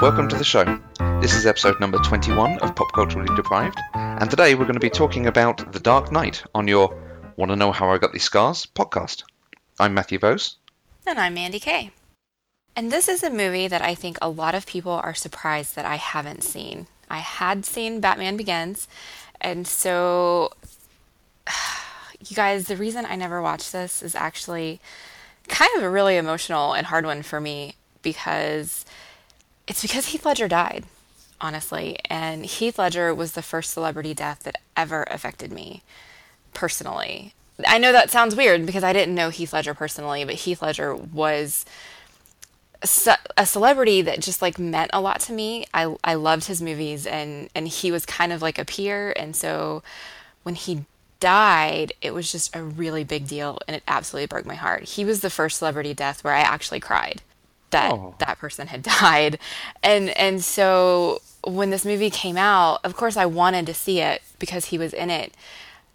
Hi, everyone, and welcome to uh, the show. This is episode number 21 of Pop Culturally Deprived, and today we're going to be talking about The Dark Knight on your Want to Know How I Got These Scars podcast. I'm Matthew Vose. And I'm Mandy Kay. And this is a movie that I think a lot of people are surprised that I haven't seen. I had seen Batman Begins, and so, you guys, the reason I never watched this is actually kind of a really emotional and hard one for me because it's because Heath Ledger died, honestly. And Heath Ledger was the first celebrity death that ever affected me personally. I know that sounds weird because I didn't know Heath Ledger personally, but Heath Ledger was a celebrity that just like meant a lot to me. I I loved his movies and and he was kind of like a peer and so when he died, it was just a really big deal and it absolutely broke my heart. He was the first celebrity death where I actually cried that oh. that person had died. And and so when this movie came out, of course I wanted to see it because he was in it,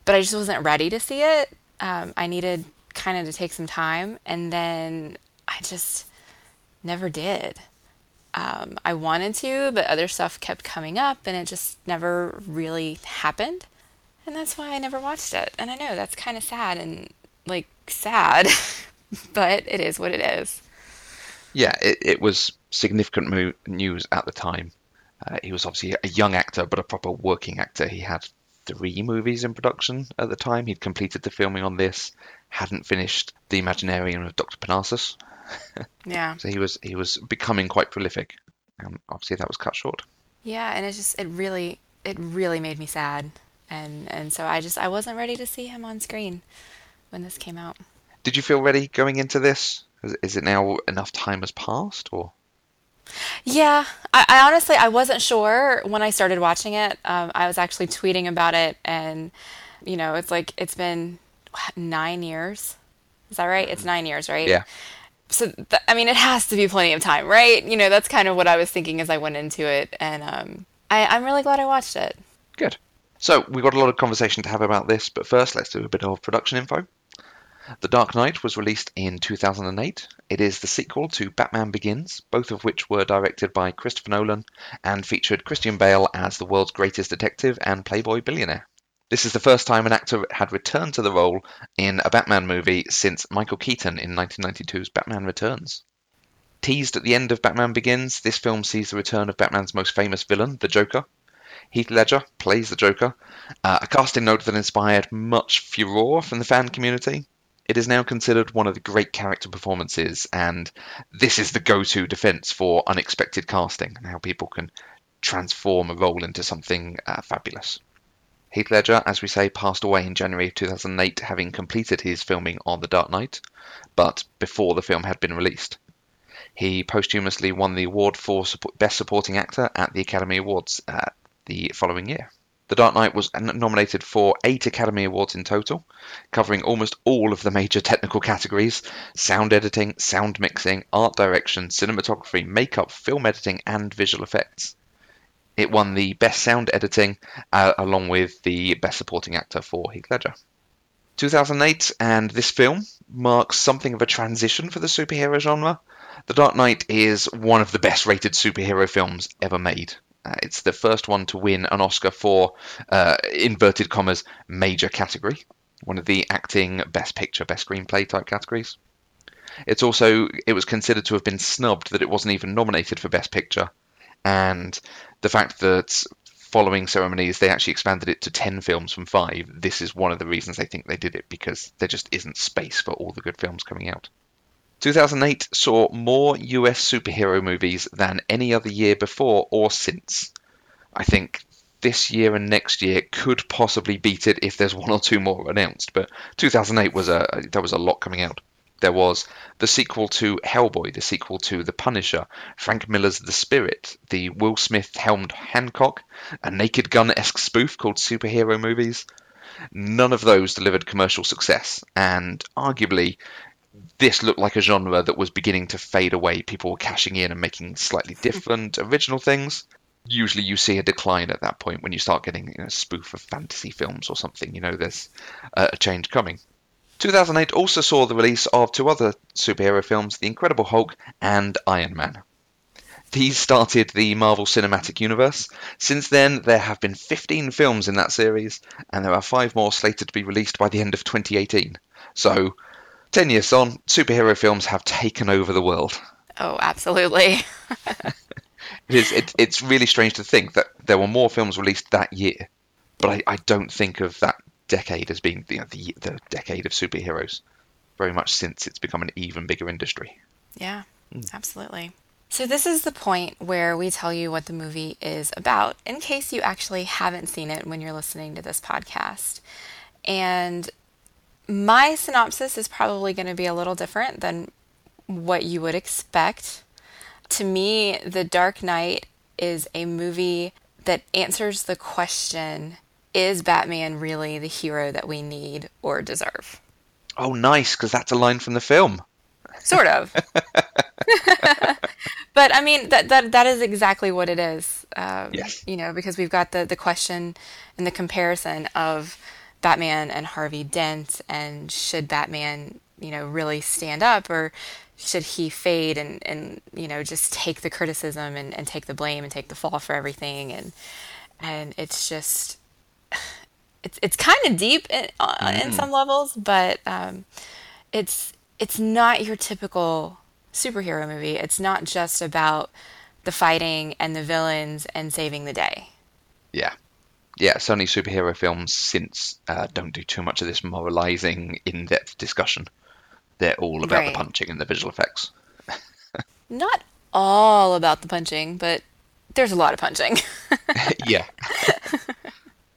but I just wasn't ready to see it. Um, I needed kind of to take some time, and then I just never did. Um, I wanted to, but other stuff kept coming up, and it just never really happened. And that's why I never watched it. And I know that's kind of sad and like sad, but it is what it is. Yeah, it, it was significant mo- news at the time. Uh, he was obviously a young actor, but a proper working actor. He had three movies in production at the time. He'd completed the filming on this, hadn't finished The Imaginarium of Dr. Parnassus. yeah. so he was he was becoming quite prolific, and obviously that was cut short. Yeah, and it just it really it really made me sad, and and so I just I wasn't ready to see him on screen when this came out. Did you feel ready going into this? Is it now enough time has passed, or? Yeah, I, I honestly I wasn't sure when I started watching it. Um, I was actually tweeting about it, and you know, it's like it's been nine years. Is that right? It's nine years, right? Yeah. So th- I mean, it has to be plenty of time, right? You know, that's kind of what I was thinking as I went into it, and um, I, I'm really glad I watched it. Good. So we've got a lot of conversation to have about this, but first let's do a bit of production info. The Dark Knight was released in 2008. It is the sequel to Batman Begins, both of which were directed by Christopher Nolan and featured Christian Bale as the world's greatest detective and playboy billionaire. This is the first time an actor had returned to the role in a Batman movie since Michael Keaton in 1992's Batman Returns. Teased at the end of Batman Begins, this film sees the return of Batman's most famous villain, the Joker. Heath Ledger plays the Joker, uh, a casting note that inspired much furore from the fan community. It is now considered one of the great character performances, and this is the go to defense for unexpected casting and how people can transform a role into something uh, fabulous. Heath Ledger, as we say, passed away in January of 2008, having completed his filming on The Dark Knight, but before the film had been released. He posthumously won the award for Best Supporting Actor at the Academy Awards uh, the following year. The Dark Knight was nominated for eight Academy Awards in total, covering almost all of the major technical categories sound editing, sound mixing, art direction, cinematography, makeup, film editing, and visual effects. It won the Best Sound Editing uh, along with the Best Supporting Actor for Heath Ledger. 2008, and this film marks something of a transition for the superhero genre. The Dark Knight is one of the best rated superhero films ever made. Uh, it's the first one to win an Oscar for uh, inverted commas major category, one of the acting, best picture, best screenplay type categories. It's also it was considered to have been snubbed that it wasn't even nominated for best picture, and the fact that following ceremonies they actually expanded it to 10 films from 5 this is one of the reasons they think they did it because there just isn't space for all the good films coming out 2008 saw more US superhero movies than any other year before or since. I think this year and next year could possibly beat it if there's one or two more announced, but 2008 was a there was a lot coming out. There was the sequel to Hellboy, the sequel to The Punisher, Frank Miller's The Spirit, the Will Smith helmed Hancock, a Naked Gun esque spoof called Superhero Movies. None of those delivered commercial success, and arguably this looked like a genre that was beginning to fade away. People were cashing in and making slightly hmm. different, original things. Usually, you see a decline at that point when you start getting you know, a spoof of fantasy films or something. You know, there's uh, a change coming. 2008 also saw the release of two other superhero films, The Incredible Hulk and Iron Man. These started the Marvel Cinematic Universe. Since then, there have been 15 films in that series, and there are five more slated to be released by the end of 2018. So, 10 years on, superhero films have taken over the world. Oh, absolutely. It is, it, it's really strange to think that there were more films released that year, but I, I don't think of that decade as being you know, the, the decade of superheroes, very much since it's become an even bigger industry. Yeah, hmm. absolutely. So, this is the point where we tell you what the movie is about in case you actually haven't seen it when you're listening to this podcast. And my synopsis is probably going to be a little different than what you would expect. To me, The Dark Knight is a movie that answers the question Is Batman really the hero that we need or deserve? Oh, nice, because that's a line from the film. Sort of. but I mean that that that is exactly what it is. Um, Yes. You know, because we've got the the question and the comparison of Batman and Harvey Dent, and should Batman, you know, really stand up, or should he fade and and you know just take the criticism and, and take the blame and take the fall for everything, and and it's just it's it's kind of deep in, uh, in some levels, but um, it's it's not your typical superhero movie. It's not just about the fighting and the villains and saving the day. Yeah. Yeah, Sony superhero films since uh, don't do too much of this moralizing, in depth discussion. They're all about Right. the punching and the visual effects. Not all about the punching, but there's a lot of punching. yeah.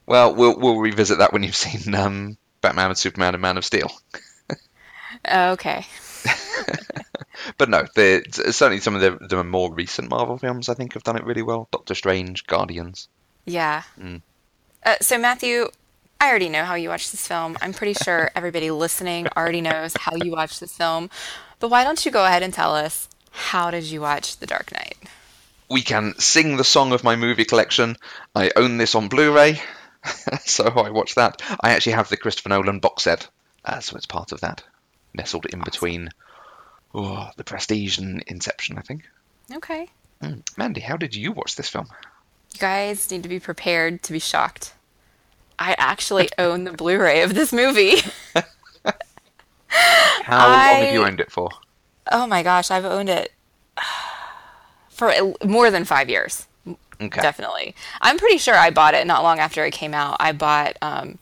well, we'll we'll revisit that when you've seen um, Batman and Superman and Man of Steel. okay. But no, the, certainly some of the, the more recent Marvel films I think have done it really well. Doctor Strange, Guardians. Yeah. Uh, so, Matthew, I already know how you watch this film. I'm pretty sure everybody listening already knows how you watch this film. But why don't you go ahead and tell us how did you watch The Dark Knight? We can sing the song of my movie collection. I own this on Blu-ray, so I watched that. I actually have the Christopher Nolan box set, uh, so it's part of that, nestled in between oh, the Prestige and Inception, I think. Okay. Mm. Mandy, how did you watch this film? You guys need to be prepared to be shocked. I actually own the Blu-ray of this movie. How long have you owned it for? Oh my gosh, I've owned it for more than five years. Okay. Definitely. I'm pretty sure I bought it not long after it came out. I bought um,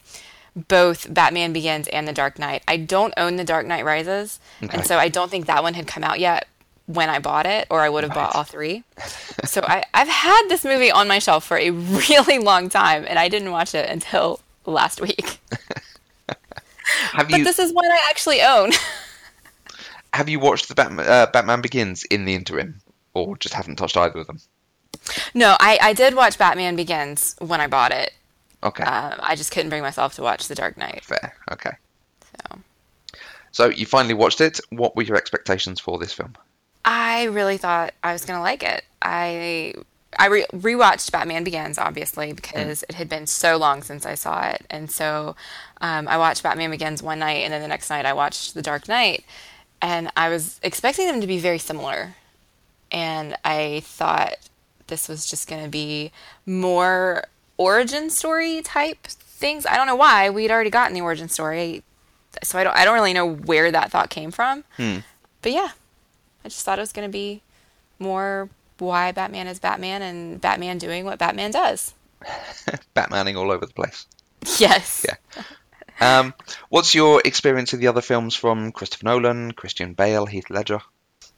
both Batman Begins and The Dark Knight. I don't own The Dark Knight Rises, Okay. and so I don't think that one had come out yet when I bought it, or I would have bought all three. so I, I've had this movie on my shelf for a really long time, and I didn't watch it until last week. Have But you this is one I actually own. have you watched the Batman, uh, Batman Begins in the interim, or just haven't touched either of them? no, I, I did watch Batman Begins when I bought it. Okay, Um, I just couldn't bring myself to watch The Dark Knight. fair. Okay. So So you finally watched it. What were your expectations for this film? I really thought I was gonna like it. I I re- rewatched Batman Begins obviously because it had been so long since I saw it, and so um, I watched Batman Begins one night, and then the next night I watched The Dark Knight, and I was expecting them to be very similar, and I thought this was just gonna be more origin story type things. I don't know why. We'd already gotten the origin story, so I don't I don't really know where that thought came from. But yeah, I just thought it was going to be more why Batman is Batman and Batman doing what Batman does. Batmaning all over the place. Yes. Yeah. Um, what's your experience of the other films from Christopher Nolan, Christian Bale, Heath Ledger?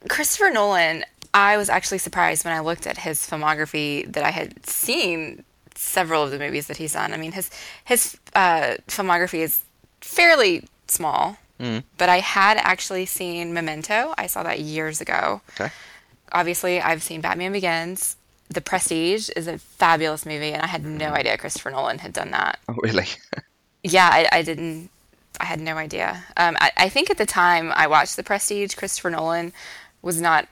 Christopher Nolan, I was actually surprised when I looked at his filmography that I had seen several of the movies that he's done. I mean, his his uh, filmography is fairly small, but I had actually seen Memento. I saw that years ago. Okay. obviously I've seen Batman Begins. The Prestige is a fabulous movie, and I had no idea Christopher Nolan had done that. Oh, really? Yeah, I, I didn't. I had no idea. Um, I, I think at the time I watched The Prestige, Christopher Nolan was not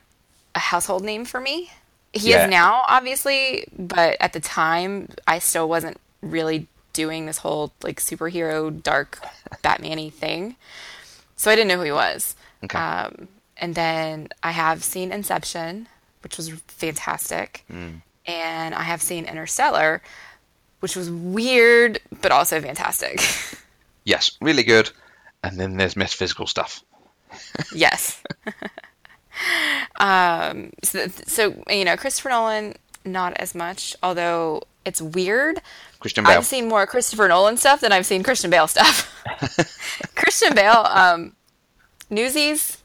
a household name for me. He Yeah. is now, obviously, but at the time I still wasn't really doing this whole like superhero dark Batman-y thing. So I didn't know who he was. Okay. Um, and then I have seen Inception which was fantastic. Hmm. And I have seen Interstellar, which was weird, but also fantastic. Yes, really good. And then there's metaphysical stuff. yes. um, so, so, you know, Christopher Nolan, not as much, although it's weird. Christian Bale. I've seen more Christopher Nolan stuff than I've seen Christian Bale stuff. Christian Bale, um, Newsies,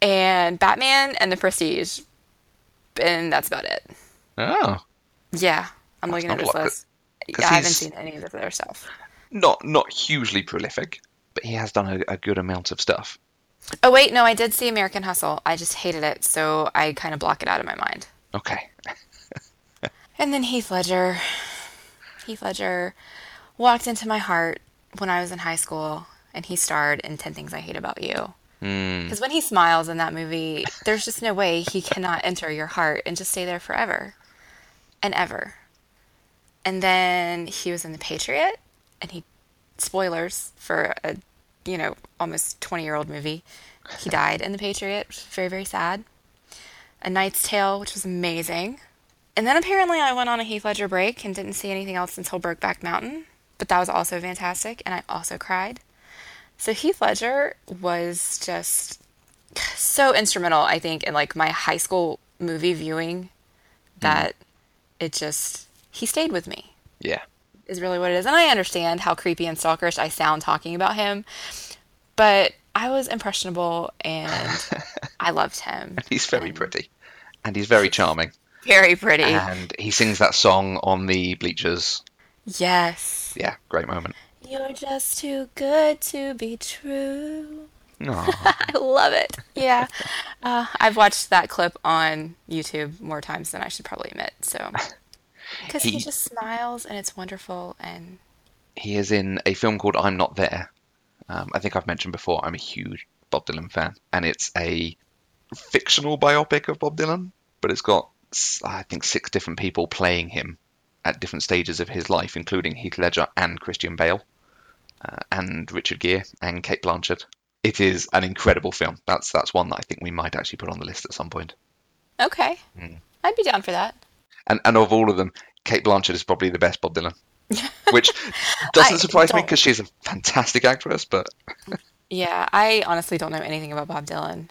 and Batman, and The Prestige, and that's about it. Oh, Yeah, I'm looking at this list. Yeah, I haven't seen any of their stuff. not not hugely prolific, but he has done a, a good amount of stuff. Oh wait, no, I did see American Hustle. I just hated it, so I kind of block it out of my mind. Okay. And then Heath Ledger. Heath Ledger walked into my heart when I was in high school, and he starred in 10 Things I Hate About You. Hmm. Because when he smiles in that movie, there's just no way he cannot enter your heart and just stay there forever and ever. And then he was in The Patriot, and he, spoilers for a, you know, almost 20 year old movie, he died in The Patriot, which was very, very sad. A Knight's Tale, which was amazing. And then apparently I went on a Heath Ledger break and didn't see anything else until Brokeback Mountain, but that was also fantastic, and I also cried. So Heath Ledger was just so instrumental, I think, in like my high school movie viewing that mm. it just he stayed with me Yeah. is really what it is. And I understand how creepy and stalkerish I sound talking about him, but I was impressionable and I loved him. And He's very pretty, and he's very charming, Very pretty. and he sings that song on the bleachers. yes. Yeah, great moment. You're just too good to be true. I love it. Yeah. Uh, I've watched that clip on YouTube more times than I should probably admit. So, because he, He- just smiles and it's wonderful. And he is in a film called I'm Not There. Um, I think I've mentioned before. I'm a huge Bob Dylan fan, and it's a fictional biopic of Bob Dylan, but it's got I think six different people playing him at different stages of his life, including Heath Ledger and Christian Bale, uh, and Richard Gere and Cate Blanchett. It is an incredible film. That's that's one that I think we might actually put on the list at some point. okay, I'd be down for that. And and of all of them, Cate Blanchett is probably the best Bob Dylan, which doesn't surprise me don't- because she's a fantastic actress. But Yeah, I honestly don't know anything about Bob Dylan.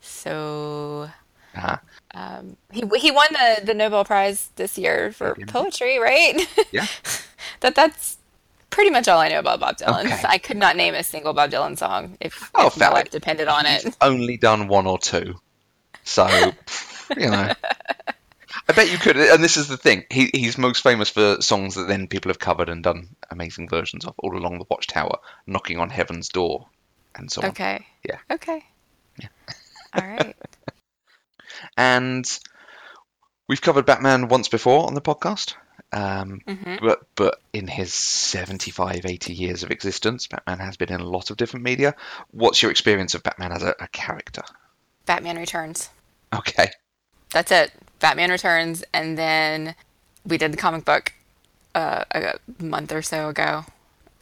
So uh, um, he he won the, the Nobel Prize this year for poetry, right? yeah, that that's pretty much all I know about Bob Dylan. Okay. I could not name a single Bob Dylan song if, Oh, if my life depended on it. Only done one or two, so you know. I bet you could, and this is the thing. He he's most famous for songs that then people have covered and done amazing versions of, all along the Watchtower, knocking on heaven's door, and so on. Okay. Yeah. Okay. Yeah. All right. And we've covered Batman once before on the podcast, um, hmm but but in his 75, 80 years of existence, Batman has been in a lot of different media. What's your experience of Batman as a, a character? Batman Returns. Okay, That's it. Batman Returns, and then we did the comic book uh, a month or so ago,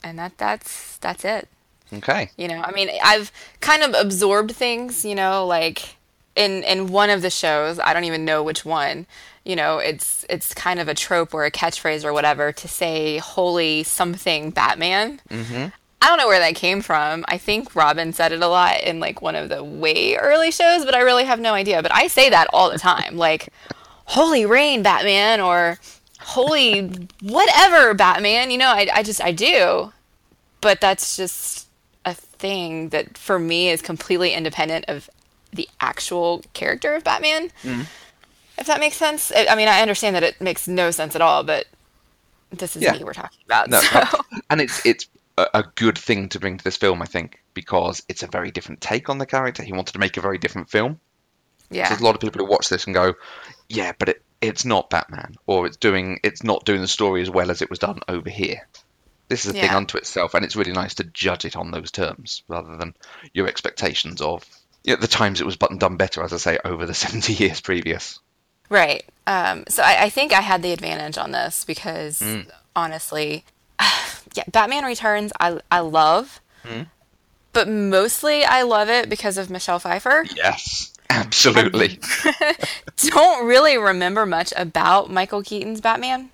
and that that's that's it. okay, You know, I mean, I've kind of absorbed things, you know, like in in one of the shows, I don't even know which one. You know, it's it's kind of a trope or a catchphrase or whatever to say "Holy something Batman." hmm I don't know where that came from. I think Robin said it a lot in like one of the way early shows, but I really have no idea. But I say that all the time, like "Holy rain, Batman," or "Holy whatever, Batman." You know, I I just I do, but that's just a thing that for me is completely independent of the actual character of Batman. Mm-hmm. If that makes sense. I I mean, I understand that it makes no sense at all, but this is Yeah. me we're talking about. No, so. and it's it's a, good thing to bring to this film, I think, because it's a very different take on the character. He wanted to make a very different film. yeah. There's a lot of people who watch this and go, "Yeah, but it, it's not Batman, or it's doing it's not doing the story as well as it was done over here." This is a thing unto itself, and it's really nice to judge it on those terms rather than your expectations of know, the times it was button done better, as I say, over the 70 years previous. Right. Um, so I, I think I had the advantage on this because honestly, yeah, Batman Returns I I love, but mostly I love it because of Michelle Pfeiffer. Yes. Absolutely. Don't really remember much about Michael Keaton's Batman.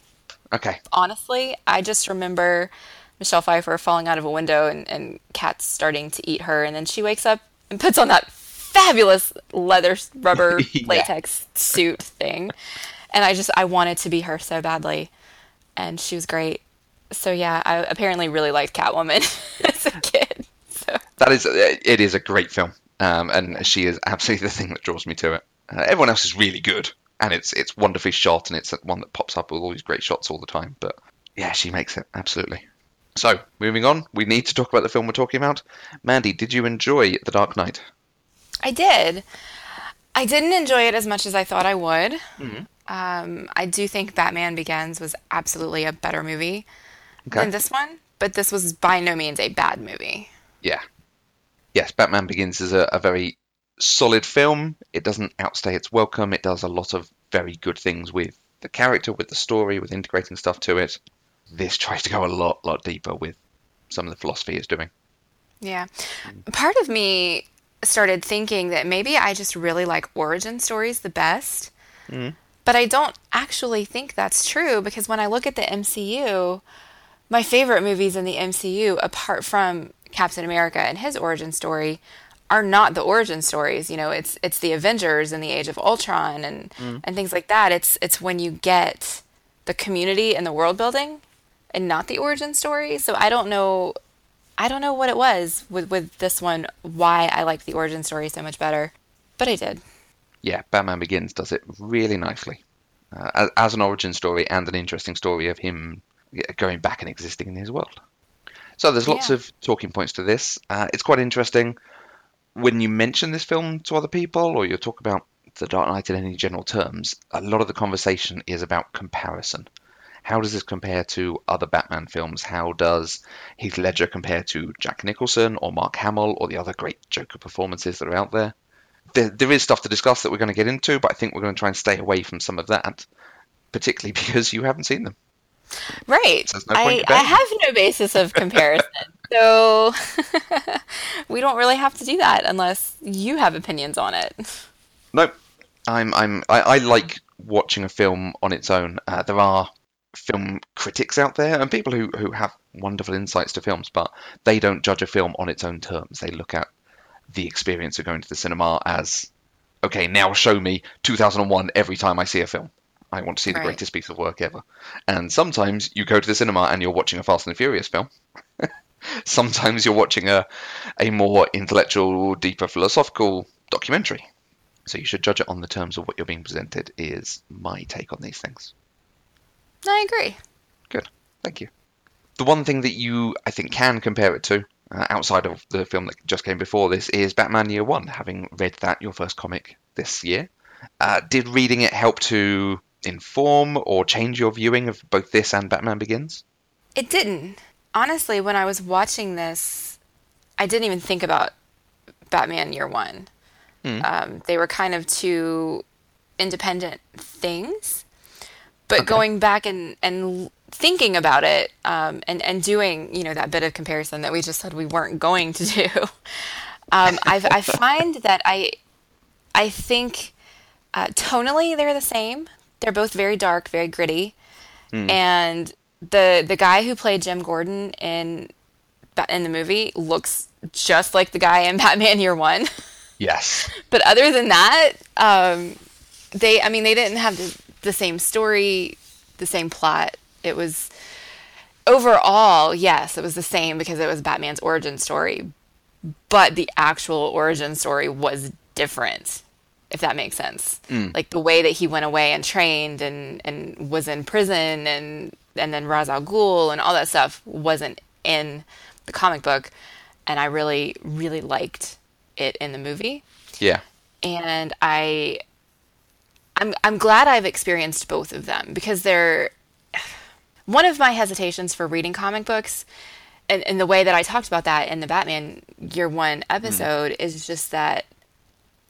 Okay. Honestly, I just remember Michelle Pfeiffer falling out of a window and, and cats starting to eat her, and then she wakes up and puts on that fabulous leather rubber Yeah. latex suit thing. And I just I wanted to be her so badly. And she was great. So yeah, I apparently really liked Catwoman as a kid. So That is, it is a great film, um, and she is absolutely the thing that draws me to it. Uh, everyone else is really good, and it's it's wonderfully shot, and it's one that pops up with all these great shots all the time. But yeah, she makes it absolutely. So moving on, we need to talk about the film we're talking about. Mandy, did you enjoy The Dark Knight? I did. I didn't enjoy it as much as I thought I would. Um, I do think Batman Begins was absolutely a better movie Okay. than this one, but this was by no means a bad movie. Yeah. Yes, Batman Begins is a, a very solid film. It doesn't outstay its welcome. It does a lot of very good things with the character, with the story, with integrating stuff to it. This tries to go a lot, lot deeper with some of the philosophy it's doing. Yeah. Part of me started thinking that maybe I just really like origin stories the best. Mm-hmm. But I don't actually think that's true because when I look at the MCU, my favorite movies in the MCU, apart from Captain America and his origin story, are not the origin stories. You know, it's it's the Avengers and the Age of Ultron and mm-hmm. and things like that. It's it's when you get the community and the world building and not the origin story. So I don't know I don't know what it was with with this one why I liked the origin story so much better, but I did. Yeah, Batman Begins does it really nicely. Uh, as, as an origin story and an interesting story of him going back and existing in his world. So there's lots Yeah. of talking points to this. Uh, it's quite interesting when you mention this film to other people or you talk about The Dark Knight in any general terms. A lot of the conversation is about comparison. How does this compare to other Batman films? How does Heath Ledger compare to Jack Nicholson or Mark Hamill or the other great Joker performances that are out there? There, there is stuff to discuss that we're going to get into, but I think we're going to try and stay away from some of that, particularly because you haven't seen them. Right. So no I, I have no basis of comparison. so we don't really have to do that unless you have opinions on it. Nope. I'm I'm I, I like watching a film on its own. Uh, there are film critics out there and people who, who have wonderful insights to films, but they don't judge a film on its own terms. They look at the experience of going to the cinema as okay, now show me 2001 every time I see a film. I want to see the Right. greatest piece of work ever. And sometimes you go to the cinema and you're watching a Fast and Furious film. sometimes you're watching a a more intellectual, deeper philosophical documentary. So you should judge it on the terms of what you're being presented. Is my take on these things. I agree. Good, thank you. The one thing that you, I think, can compare it to, uh, outside of the film that just came before this, is Batman Year One. Having read that, your first comic this year, uh, did reading it help to inform or change your viewing of both this and Batman Begins? It didn't. Honestly, when I was watching this, I didn't even think about Batman Year One. Um, they were kind of two independent things. But going back and, and thinking about it um, and, and doing, you know, that bit of comparison that we just said we weren't going to do, um, I, I find that I, I think uh, tonally they're the same. They're both very dark, very gritty and the the guy who played Jim Gordon in in the movie looks just like the guy in Batman Year One. Yes. but other than that, um, they I mean they didn't have the, the same story, the same plot. It was overall yes, it was the same because it was Batman's origin story, but the actual origin story was different. If that makes sense, mm. like the way that he went away and trained and and was in prison and and then Ra's al Ghul and all that stuff wasn't in the comic book, and I really really liked it in the movie Yeah. and I I'm I'm glad I've experienced both of them because they're one of my hesitations for reading comic books and, and the way that I talked about that in the Batman year one mm-hmm. episode is just that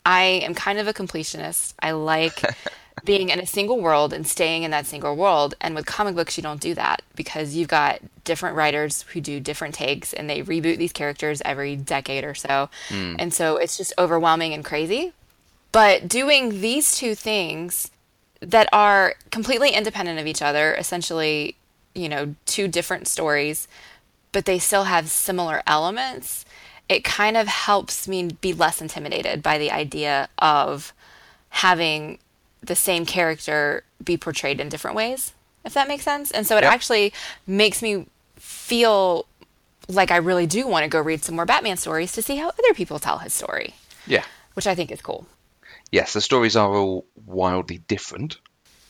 I am kind of a completionist. I like being in a single world and staying in that single world. And with comic books, you don't do that because you've got different writers who do different takes and they reboot these characters every decade or so. Mm. And so it's just overwhelming and crazy. But doing these two things that are completely independent of each other, essentially, you know, two different stories, but they still have similar elements, it kind of helps me be less intimidated by the idea of having the same character be portrayed in different ways, if that makes sense. And so it Yep. actually makes me feel like I really do want to go read some more Batman stories to see how other people tell his story, Yeah. which I think is cool. Yes, the stories are all wildly different,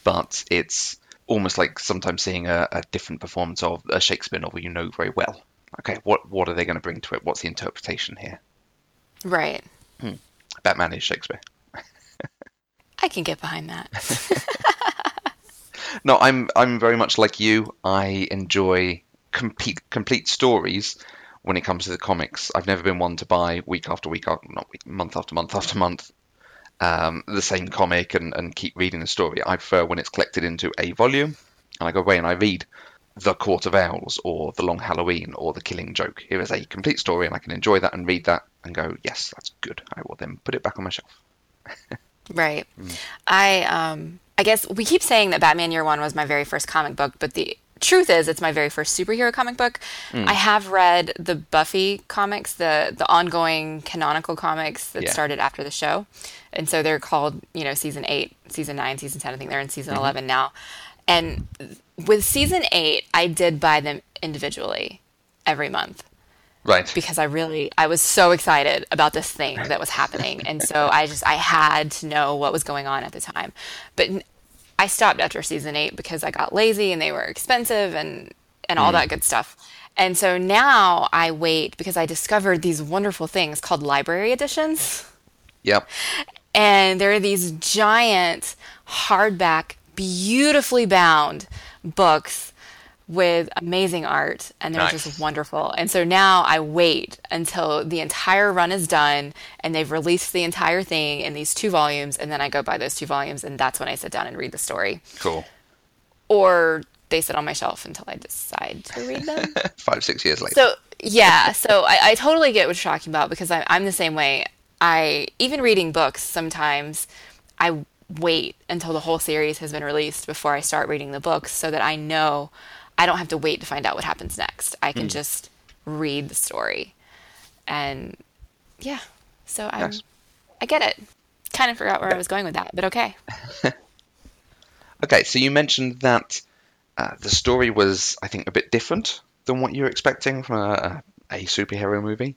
but it's almost like sometimes seeing a, a different performance of a Shakespeare novel you know very well. Okay, what what are they going to bring to it? What's the interpretation here? Right. Hmm. Batman is Shakespeare. I can get behind that. No, I'm I'm very much like you. I enjoy complete complete stories when it comes to the comics. I've never been one to buy week after week, after, not week, month after month after month, um, the same comic and, and keep reading the story. I prefer when it's collected into a volume, and I go away and I read The Court of Owls or The Long Halloween or The Killing Joke. Here is a complete story, and I can enjoy that and read that and go, yes, that's good. I will then put it back on my shelf. Right. I um I guess we keep saying that Batman Year One was my very first comic book, but the truth is it's my very first superhero comic book. Hmm. I have read the Buffy comics, the the ongoing canonical comics that Yeah. started after the show. And so they're called, you know, season eight, season nine, season ten. I think they're in season mm-hmm. eleven now. And with season eight, I did buy them individually every month Right. because I really I was so excited about this thing that was happening, and so I just I had to know what was going on at the time. But I stopped after season eight because I got lazy and they were expensive and and all mm. that good stuff. And so now I wait because I discovered these wonderful things called library editions. Yep. And there are these giant hardback, beautifully bound books with amazing art, and they're Nice. just wonderful. And so now I wait until the entire run is done and they've released the entire thing in these two volumes, and then I go buy those two volumes, and that's when I sit down and read the story. Cool. Or they sit on my shelf until I decide to read them. Five, six years later. So yeah, so I, I totally get what you're talking about because I, I'm the same way. I even reading books sometimes I wait until the whole series has been released before I start reading the books so that I know I don't have to wait to find out what happens next. I can just read the story, and yeah, so I Nice. I get it. Kind of forgot where I was going with that, but okay. Okay, so you mentioned that uh, the story was, I think, a bit different than what you were expecting from a, a superhero movie.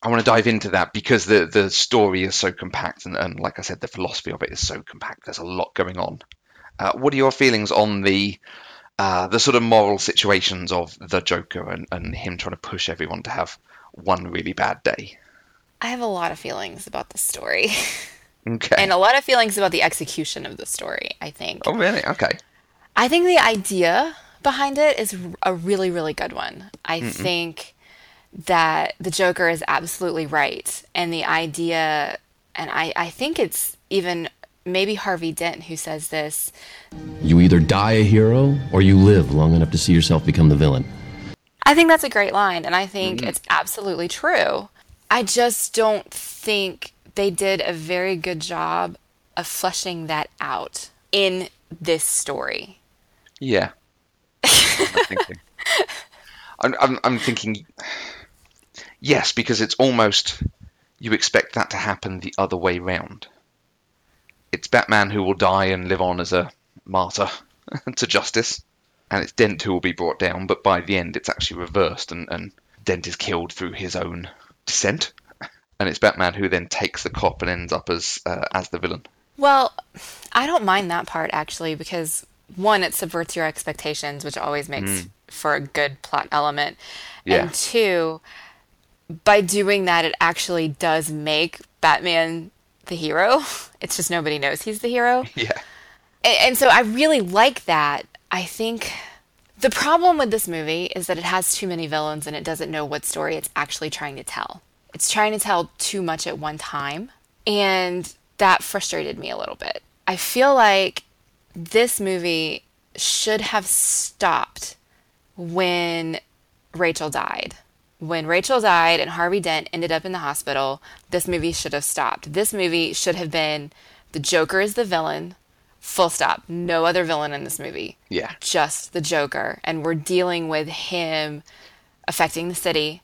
I want to dive into that because the, the story is so compact, and, and like I said, the philosophy of it is so compact. There's a lot going on. Uh, what are your feelings on the uh, the sort of moral situations of the Joker and, and him trying to push everyone to have one really bad day? I have a lot of feelings about the story, Okay. and a lot of feelings about the execution of the story. I think. oh, really? Okay. I think the idea behind it is a really, really good one. I think that the Joker is absolutely right. And the idea, and I, I think it's even maybe Harvey Dent who says this. You either die a hero or you live long enough to see yourself become the villain. I think that's a great line, and I think mm-hmm. it's absolutely true. I just don't think they did a very good job of fleshing that out in this story. Yeah. I'm thinking. I'm, I'm, I'm thinking. Yes, because it's almost you expect that to happen the other way round. It's Batman who will die and live on as a martyr to justice, and it's Dent who will be brought down. But by the end, it's actually reversed, and, and Dent is killed through his own dissent, and it's Batman who then takes the cop and ends up as uh, as the villain. Well, I don't mind that part actually because one, it subverts your expectations, which always makes for a good plot element. Yeah. And two, by doing that, it actually does make Batman the hero. It's just nobody knows he's the hero. Yeah. And, and so I really like that. I think the problem with this movie is that it has too many villains and it doesn't know what story it's actually trying to tell. It's trying to tell too much at one time. And that frustrated me a little bit. I feel like this movie should have stopped when Rachel died. when Rachel died and Harvey Dent ended up in the hospital, this movie should have stopped. This movie should have been the Joker is the villain, full stop. No other villain in this movie. Yeah. Just the Joker. And we're dealing with him affecting the city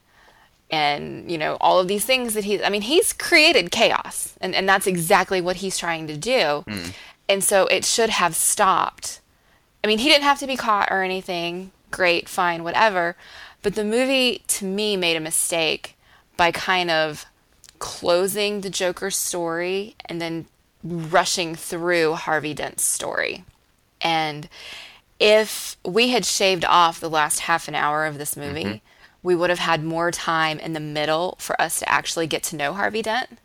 and, you know, all of these things that he's, I mean, he's created chaos. And, and that's exactly what he's trying to do. Mm. And so it should have stopped. I mean, he didn't have to be caught or anything. Great, fine, whatever. But the movie, to me, made a mistake by kind of closing the Joker's story and then rushing through Harvey Dent's story. And if we had shaved off the last half an hour of this mm-hmm. movie, we would have had more time in the middle for us to actually get to know Harvey Dent.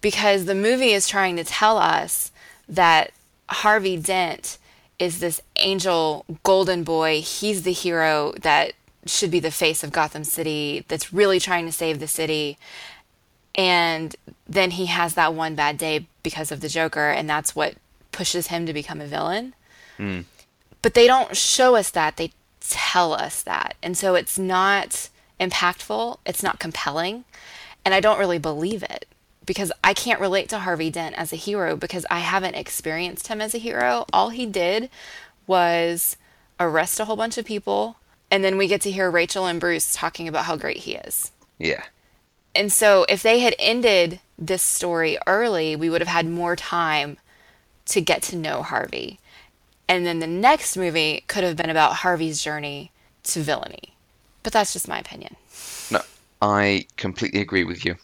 Because the movie is trying to tell us that Harvey Dent is this angel golden boy. He's the hero that should be the face of Gotham City, that's really trying to save the city. And then he has that one bad day because of the Joker, and that's what pushes him to become a villain. Hmm. But they don't show us that, they tell us that. And so it's not impactful, it's not compelling, and I don't really believe it because I can't relate to Harvey Dent as a hero because I haven't experienced him as a hero. All he did was arrest a whole bunch of people, and then we get to hear Rachel and Bruce talking about how great he is. Yeah. And so if they had ended this story early, we would have had more time to get to know Harvey. And then the next movie could have been about Harvey's journey to villainy. But that's just my opinion. No, I completely agree with you.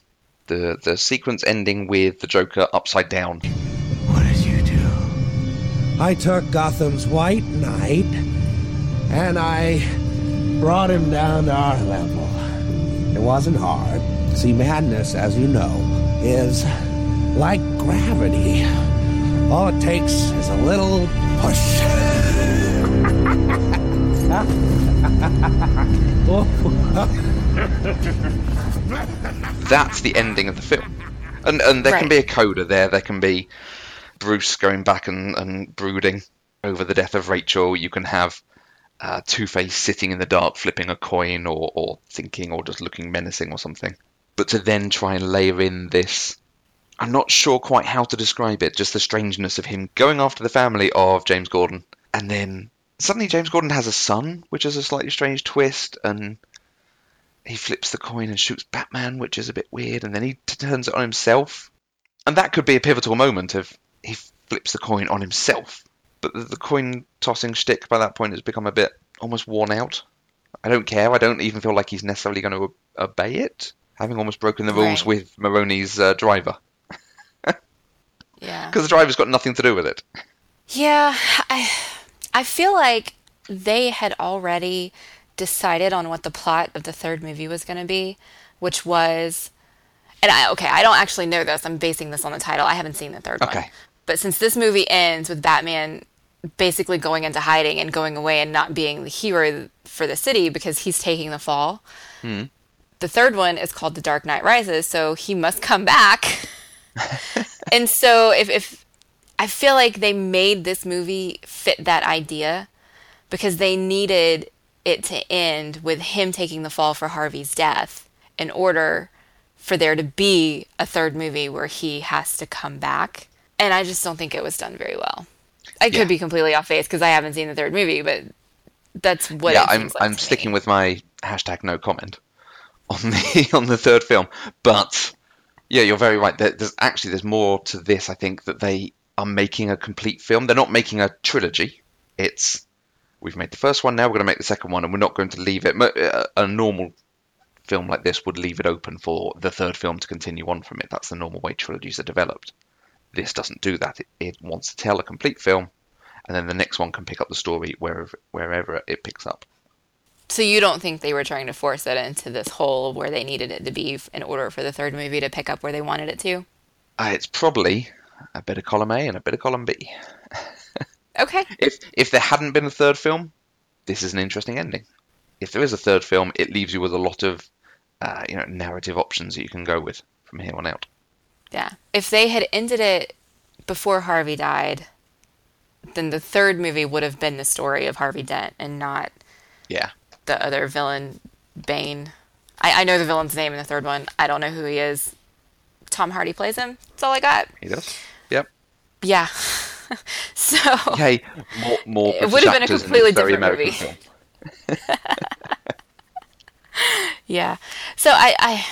The the sequence ending with the Joker upside down. What did you do? I took Gotham's White Knight and I brought him down to our level. It wasn't hard. See, madness, as you know, is like gravity. All it takes is a little push. That's the ending of the film. And and there can be a coda there. There can be Bruce going back and, and brooding over the death of Rachel. You can have uh, Two Face sitting in the dark, flipping a coin, or, or thinking, or just looking menacing, or something. But to then try and layer in this, I'm not sure quite how to describe it. Just the strangeness of him going after the family of James Gordon, and then suddenly James Gordon has a son, which is a slightly strange twist, and he flips the coin and shoots Batman, which is a bit weird, and then he turns it on himself. And that could be a pivotal moment if he flips the coin on himself. But the, the coin tossing shtick by that point has become a bit almost worn out. I don't care. I don't even feel like he's necessarily going to obey it, having almost broken the rules Right. with Maroni's uh, driver. Yeah. Because the driver's got nothing to do with it. Yeah, I I feel like they had already decided on what the plot of the third movie was going to be, which was and I okay, I don't actually know this. I'm basing this on the title. I haven't seen the third one. Okay. But since this movie ends with Batman basically going into hiding and going away and not being the hero for the city because he's taking the fall. Hmm. The third one is called The Dark Knight Rises, so he must come back. and so if if I feel like they made this movie fit that idea because they needed it to end with him taking the fall for Harvey's death in order for there to be a third movie where he has to come back. And I just don't think it was done very well. I Yeah. could be completely off base because I haven't seen the third movie, but that's what yeah, it I'm like I'm to me. sticking with my hashtag no comment on the on the third film. But yeah, you're very right. There, there's actually there's more to this. I think that they are making a complete film. They're not making a trilogy. It's we've made the first one. Now we're going to make the second one, and we're not going to leave it. A normal film like this would leave it open for the third film to continue on from it. That's the normal way trilogies are developed. This doesn't do that. It, it wants to tell a complete film, and then the next one can pick up the story wherever wherever it picks up. So you don't think they were trying to force it into this hole where they needed it to be in order for the third movie to pick up where they wanted it to? Uh, it's probably a bit of column A and a bit of column B. Okay. If if there hadn't been a third film, this is an interesting ending. If there is a third film, it leaves you with a lot of uh, you know narrative options that you can go with from here on out. Yeah. If they had ended it before Harvey died, then the third movie would have been the story of Harvey Dent and not Yeah, the other villain, Bane. I, I know the villain's name in the third one. I don't know who he is. Tom Hardy plays him. That's all I got. He does. Yep. Yeah. so Hey, more, more It would have been a British actors in completely different American movie. yeah. So I, I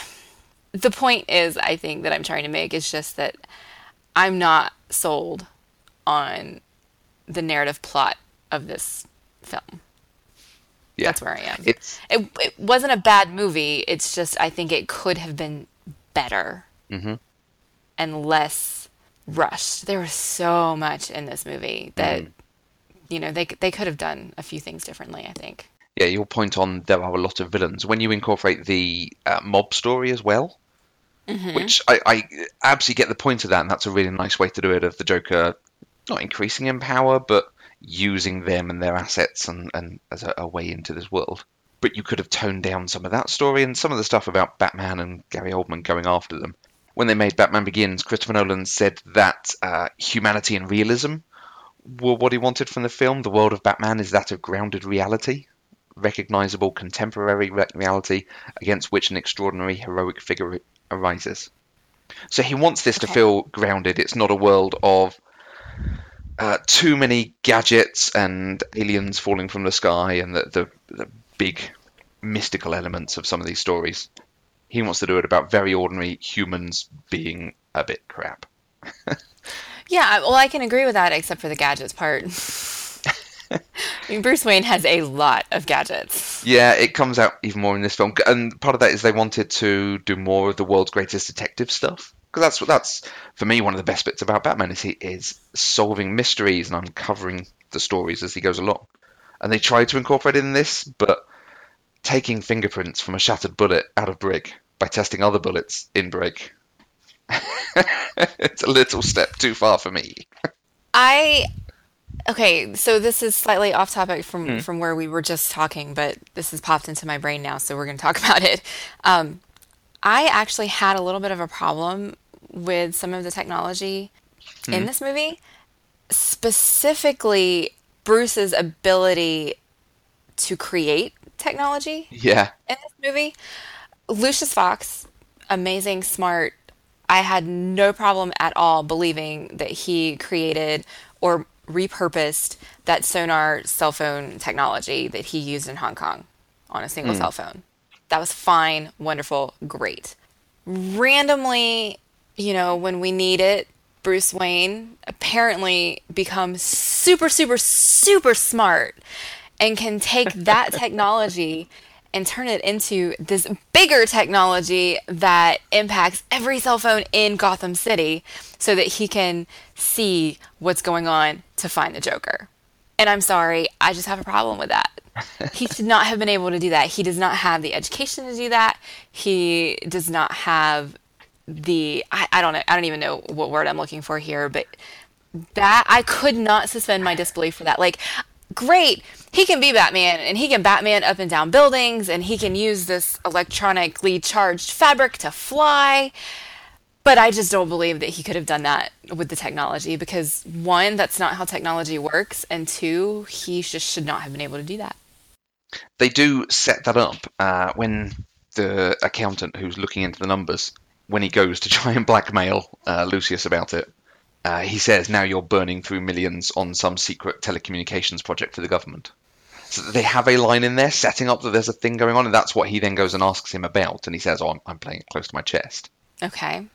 the point is I think that I'm trying to make is just that I'm not sold on the narrative plot of this film. Yeah. That's where I am. It's it, it wasn't a bad movie. It's just I think it could have been better Mm-hmm. and less rushed. There was so much in this movie that Mm. you know they they could have done a few things differently. I think. yeah. Your point on there are a lot of villains when you incorporate the uh, mob story as well, Mm-hmm. which I, I absolutely get the point of that, and that's a really nice way to do it. Of the Joker not increasing in power, but using them and their assets and, and as a, a way into this world. But you could have toned down some of that story and some of the stuff about Batman and Gary Oldman going after them. When they made Batman Begins, Christopher Nolan said that uh, humanity and realism were what he wanted from the film. The world of Batman is that of grounded reality, recognizable contemporary re- reality against which an extraordinary heroic figure arises. So he wants this to feel grounded. It's not a world of uh, too many gadgets and aliens falling from the sky and the, the, the big mystical elements of some of these stories. He wants to do it about very ordinary humans being a bit crap. Yeah, well, I can agree with that, except for the gadgets part. I mean, Bruce Wayne has a lot of gadgets. Yeah, it comes out even more in this film, and part of that is they wanted to do more of the world's greatest detective stuff. Because that's what that's for me one of the best bits about Batman is he is solving mysteries and uncovering the stories as he goes along. And they tried to incorporate it in this, but taking fingerprints from a shattered bullet out of brick by testing other bullets in brick, it's a little step too far for me. I okay, so this is slightly off topic from from where we were just talking, but this has popped into my brain now, so we're going to talk about it. Um, I actually had a little bit of a problem with some of the technology in this movie, specifically Bruce's ability to create technology Yeah, in this movie. Lucius Fox, amazing, smart. I had no problem at all believing that he created or repurposed that sonar cell phone technology that he used in Hong Kong on a single hmm. cell phone. That was fine, wonderful, great. Randomly, you know, when we need it, Bruce Wayne apparently becomes super, super, super smart and can take that technology and turn it into this bigger technology that impacts every cell phone in Gotham City so that he can see what's going on to find the Joker. And I'm sorry, I just have a problem with that. he should not have been able to do that. He does not have the education to do that. He does not have the I, I don't know I don't even know what word I'm looking for here, but that I could not suspend my disbelief for that. Like, great, he can be Batman and he can Batman up and down buildings and he can use this electronically charged fabric to fly. But I just don't believe that he could have done that with the technology because one, that's not how technology works, and two, he just should not have been able to do that. they do set that up uh, when the accountant who's looking into the numbers, when he goes to try and blackmail uh, Lucius about it, uh, he says, "Now you're burning through millions on some secret telecommunications project for the government." So they have a line in there setting up that there's a thing going on, and that's what he then goes and asks him about, and he says, "Oh, I'm, I'm playing it close to my chest." Okay.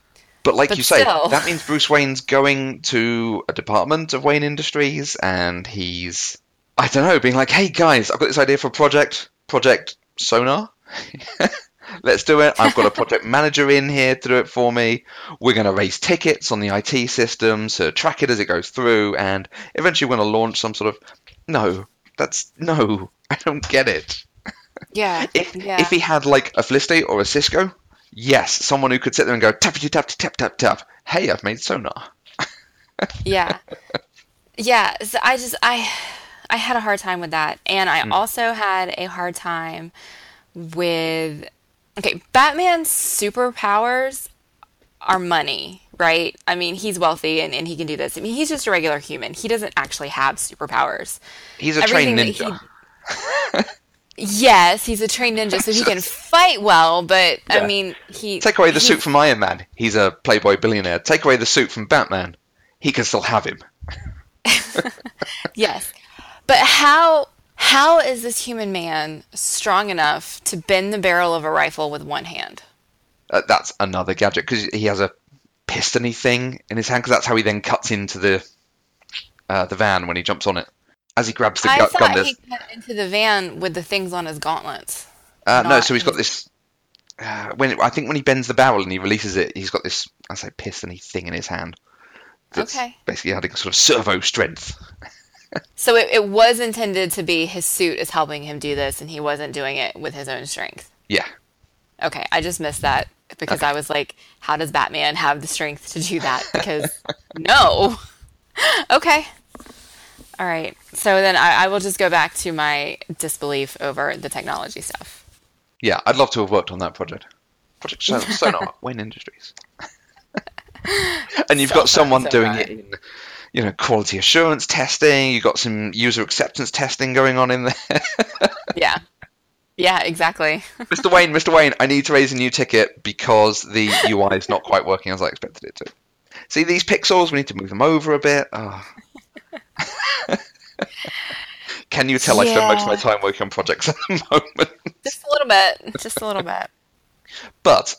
But like But you say, that means Bruce Wayne's going to a department of Wayne Industries and he's, I don't know, being like, hey guys, I've got this idea for a project, Project Sonar. Let's do it. I've got a project manager in here to do it for me. We're going to raise tickets on the IT system to track it as it goes through, and eventually we're going to launch some sort of. No, that's. No, I don't get it. Yeah. If, yeah. if he had like a Felicity or a Cisco, yes, someone who could sit there and go tap tap tap tap tap. Hey, I've made sonar. yeah yeah so i just i i had a hard time with that and i hmm. also had a hard time with okay batman's superpowers are money right i mean he's wealthy and, and he can do this i mean he's just a regular human he doesn't actually have superpowers He's a Everything trained ninja. Yes, he's a trained ninja, so he can fight well. But Yeah. I mean, he Take away the he- suit from Iron Man. He's a playboy billionaire. Take away the suit from Batman. He can still have him. Yes, but how how is this human man strong enough to bend the barrel of a rifle with one hand? Uh, that's another gadget because he has a pistony thing in his hand because that's how he then cuts into the uh, the van when he jumps on it. As he grabs the I gu- thought gun, he got into the van with the things on his gauntlets. Uh, no, so he's got this. Uh, when I think when he bends the barrel and he releases it, he's got this I say pistony thing in his hand. That's Okay. Basically, adding sort of servo strength. So it, it was intended to be his suit is helping him do this, and he wasn't doing it with his own strength. Yeah. Okay, I just missed that because I was like, how does Batman have the strength to do that? Because no. Okay. All right. So then I, I will just go back to my disbelief over the technology stuff. Yeah, I'd love to have worked on that project. Project Son- Sonar, Wayne Industries. and you've got Sonar, someone doing Sonar. it in, you know, quality assurance testing. You've got some user acceptance testing going on in there. Yeah. Yeah, exactly. Mr. Wayne, Mr. Wayne, I need to raise a new ticket because the UI is not quite working as I expected it to. See these pixels? We need to move them over a bit. Oh. Can you tell I spend most of my Yeah. time working on projects at the moment? just a little bit. Just a little bit. But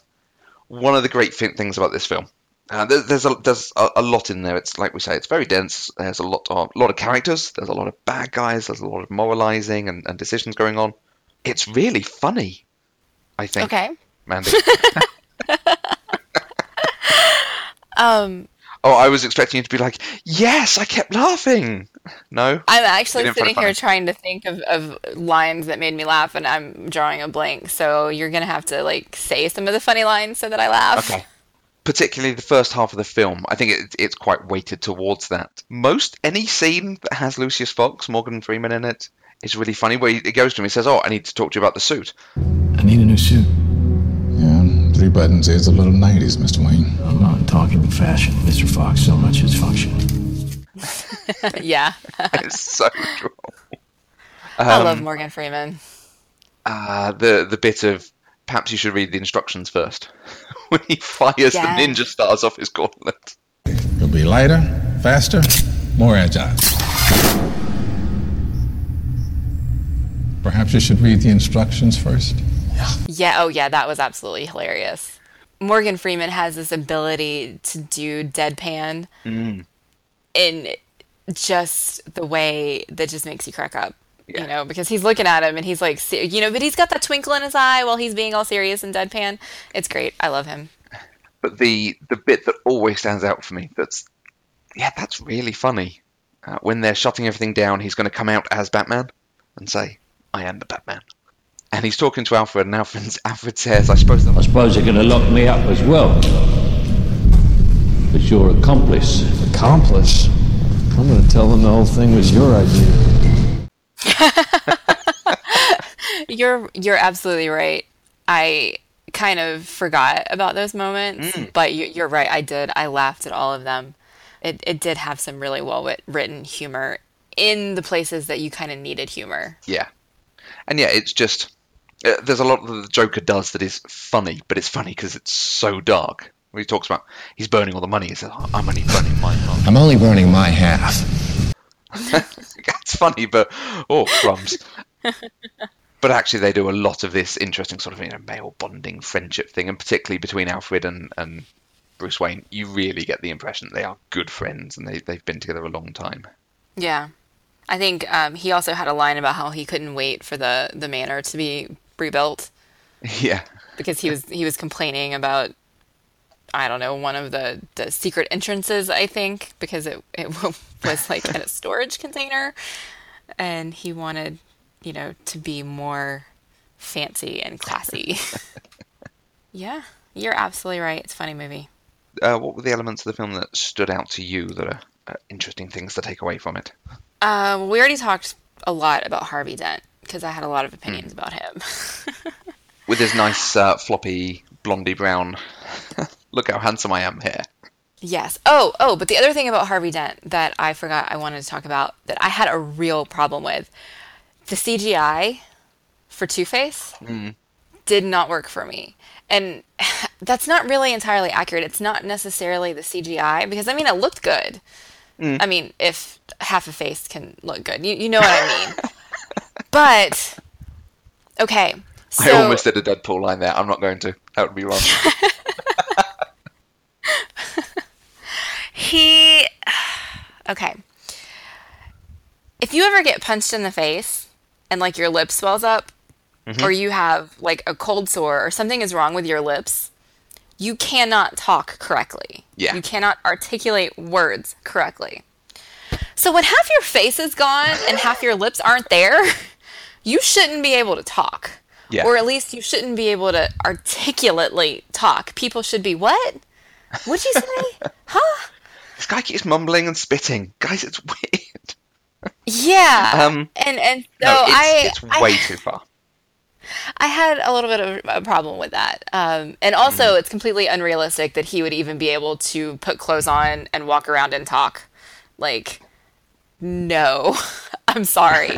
one of the great things about this film, uh, there, there's a there's a, a lot in there. It's like we say, it's very dense. There's a lot of lot of characters. There's a lot of bad guys. There's a lot of moralizing and, and decisions going on. It's really funny. I think. Okay. Mandy. Um, oh, I was expecting you to be like, yes, I kept laughing. No. I'm actually You didn't find it sitting here trying to think of, of lines that made me laugh, and I'm drawing a blank. So you're gonna have to like say some of the funny lines so that I laugh. Okay. Particularly the first half of the film, I think it, it's quite weighted towards that. Most any scene that has Lucius Fox, Morgan Freeman in it, is really funny. Where he, he goes to him, he says, "Oh, I need to talk to you about the suit." I need a new suit. Yeah, three buttons is a little 90s, Mr. Wayne. I'm not talking fashion, Mr. Fox, so much as function. yeah. It's so droll. I Um, love Morgan Freeman. Uh, the the bit of perhaps you should read the instructions first when he fires Yes. the ninja stars off his gauntlet. It'll be lighter, faster, more agile. Perhaps you should read the instructions first. Yeah. Oh, yeah. That was absolutely hilarious. Morgan Freeman has this ability to do deadpan mm. in just the way that just makes you crack up. Yeah. You know, because he's looking at him and he's like, you know, but he's got that twinkle in his eye while he's being all serious and deadpan. It's great. I love him. But the the bit that always stands out for me that's yeah, that's really funny. Uh, when they're shutting everything down, he's going to come out as Batman and say, "I am the Batman." And he's talking to Alfred, and Alfred, Alfred says, "I suppose that I suppose they're going to lock me up as well. But your accomplice. Accomplice? I'm gonna tell them the whole thing was your idea. You're you're absolutely right. I kind of forgot about those moments, Mm. but you, you're right. I did. I laughed at all of them. It it did have some really well written humor in the places that you kind of needed humor. Yeah, and yeah, it's just uh, there's a lot that the Joker does that is funny, but it's funny because it's so dark. When he talks about he's burning all the money, he says, "Oh, "I'm only burning my half." I'm only burning my half. It's funny, but oh crumbs. but actually, they do a lot of this interesting sort of you know male bonding friendship thing, and particularly between Alfred and and Bruce Wayne, you really get the impression they are good friends and they they've been together a long time. Yeah, I think um, he also had a line about how he couldn't wait for the the manor to be rebuilt Yeah, because he was he was complaining about I don't know one of the the secret entrances I think because it it was like in a storage container and he wanted you know to be more fancy and classy. yeah, you're absolutely right. It's a funny movie. uh, what were the elements of the film that stood out to you that are uh, interesting things to take away from it? Uh, well, we already talked a lot about Harvey Dent because I had a lot of opinions about him. With his nice uh, floppy blondie brown, look how handsome I am here. Yes. Oh, oh, but the other thing about Harvey Dent that I forgot I wanted to talk about that I had a real problem with the CGI for Two Face mm. did not work for me. And that's not really entirely accurate. It's not necessarily the CGI because I mean it looked good. Mm. I mean, if half a face can look good, you, you know what I mean. but okay, so I almost did a Deadpool line there. I'm not going to. That would be wrong. he okay. If you ever get punched in the face and like your lip swells up, mm-hmm. or you have like a cold sore or something is wrong with your lips, you cannot talk correctly. Yeah. You cannot articulate words correctly. So when half your face is gone and half your lips aren't there, you shouldn't be able to talk. Yeah. Or at least you shouldn't be able to articulately talk. People should be what? What'd you say? huh? This guy keeps mumbling and spitting. Guys, it's weird. Yeah. Um, and and so No, it's, I it's I- way too far. I had a little bit of a problem with that. Um, and also, it's completely unrealistic that he would even be able to put clothes on and walk around and talk. Like, no, I'm sorry.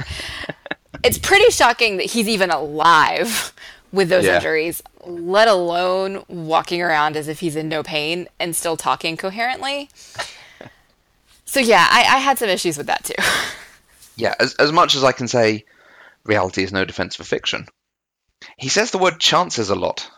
it's pretty shocking that he's even alive with those Yeah. injuries, let alone walking around as if he's in no pain and still talking coherently. So, yeah, I, I had some issues with that too. Yeah, as, as much as I can say, reality is no defense for fiction. He says the word chances a lot.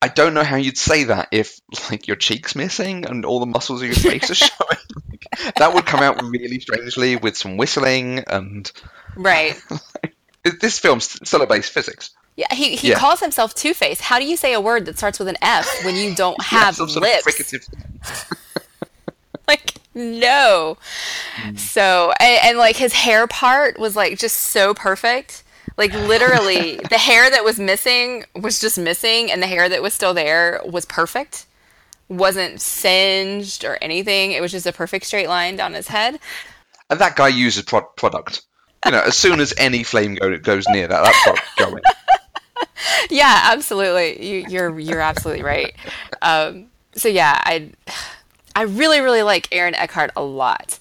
I don't know how you'd say that if, like, your cheek's missing and all the muscles of your face are showing. That would come out really strangely with some whistling and right. this film's still obeys physics. Yeah, he, he Yeah. calls himself Two Face. How do you say a word that starts with an F when you don't have sort lips? like, no. Hmm. So, and, and like his hair part was like just so perfect. Like, literally, the hair that was missing was just missing, and the hair that was still there was perfect. Wasn't singed or anything. It was just a perfect straight line down his head. And that guy uses pro- product. You know, as soon as any flame go- goes near that, that product going. yeah, absolutely. You, you're you're absolutely right. Um, so yeah, I I really really like Aaron Eckhart a lot,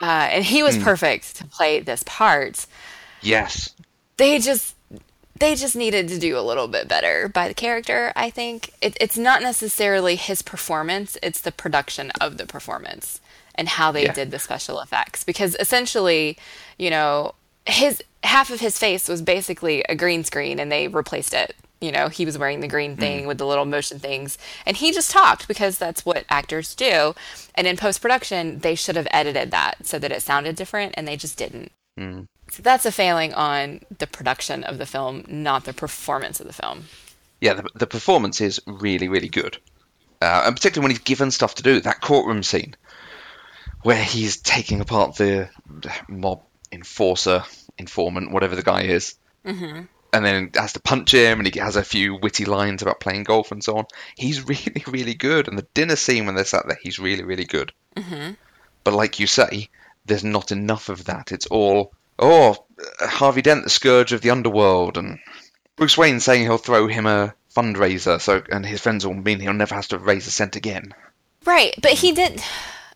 uh, and he was perfect to play this part. Yes. They just they just needed to do a little bit better by the character. I think it, it's not necessarily his performance; it's the production of the performance and how they Yeah. did the special effects. Because essentially, you know, his half of his face was basically a green screen, and they replaced it. You know, he was wearing the green thing with the little motion things, and he just talked because that's what actors do. And in post production, they should have edited that so that it sounded different, and they just didn't. So that's a failing on the production of the film, not the performance of the film. yeah, the, the performance is really, really good. Uh, and particularly when he's given stuff to do, that courtroom scene where he's taking apart the mob enforcer, informant, whatever the guy is, mm-hmm. and then has to punch him, and he has a few witty lines about playing golf and so on. He's really, really good. And the dinner scene when they're sat there, he's really, really good. Mm-hmm. But like you say, there's not enough of that. It's all, oh, Harvey Dent, the scourge of the underworld, and Bruce Wayne saying he'll throw him a fundraiser, so and his friends will mean he'll never have to raise a cent again. Right, but he did.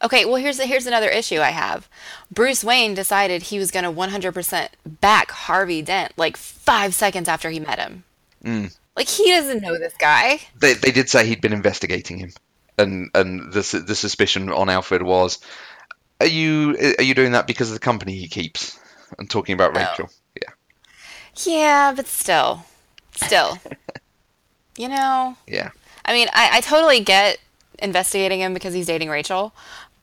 Okay, well here's here's another issue I have. Bruce Wayne decided he was going to 100% back Harvey Dent like five seconds after he met him. Mm. Like he doesn't know this guy. They they did say he'd been investigating him, and and the the suspicion on Alfred was, are you are you doing that because of the company he keeps? And talking about No. Rachel, yeah, Yeah, but still, still, you know. yeah, I mean, I, I totally get investigating him because he's dating Rachel,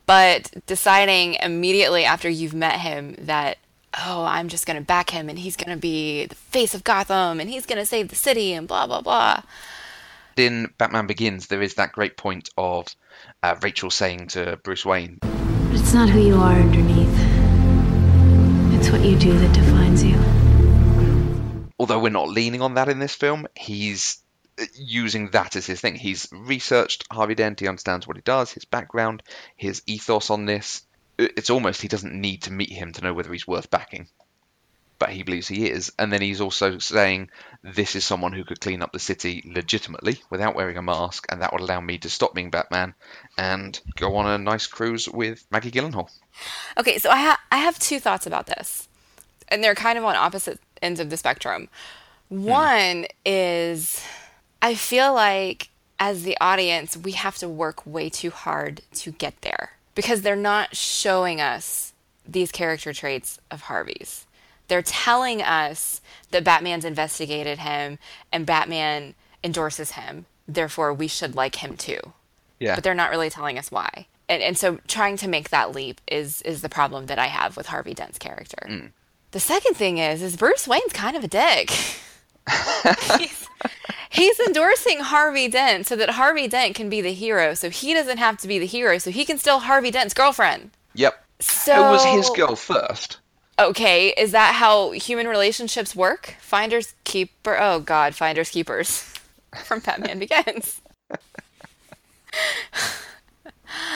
but deciding immediately after you've met him that, oh, I'm just going to back him and he's going to be the face of Gotham and he's going to save the city and blah, blah, blah. in Batman Begins, there is that great point of uh, Rachel saying to Bruce Wayne, But it's not who you are underneath. It's what you do that defines you. although we're not leaning on that in this film, he's using that as his thing. He's researched Harvey Dent, he understands what he does, his background, his ethos on this. It's almost he doesn't need to meet him to know whether he's worth backing. But he believes he is. And then he's also saying, this is someone who could clean up the city legitimately without wearing a mask, and that would allow me to stop being Batman and go on a nice cruise with Maggie Gyllenhaal. Okay, so I, ha- I have two thoughts about this. And they're kind of on opposite ends of the spectrum. Hmm. One is I feel like as the audience, we have to work way too hard to get there because they're not showing us these character traits of Harvey's. They're telling us that Batman's investigated him and Batman endorses him. Therefore, we should like him too. Yeah. But they're not really telling us why. And, and so trying to make that leap is is the problem that I have with Harvey Dent's character. Mm. The second thing is is Bruce Wayne's kind of a dick. he's, he's endorsing Harvey Dent so that Harvey Dent can be the hero, so he doesn't have to be the hero, so he can still Harvey Dent's girlfriend. Yep. So Who was his girl first? Okay, is that how human relationships work? Finders keeper. Oh God, finders keepers from Batman Begins.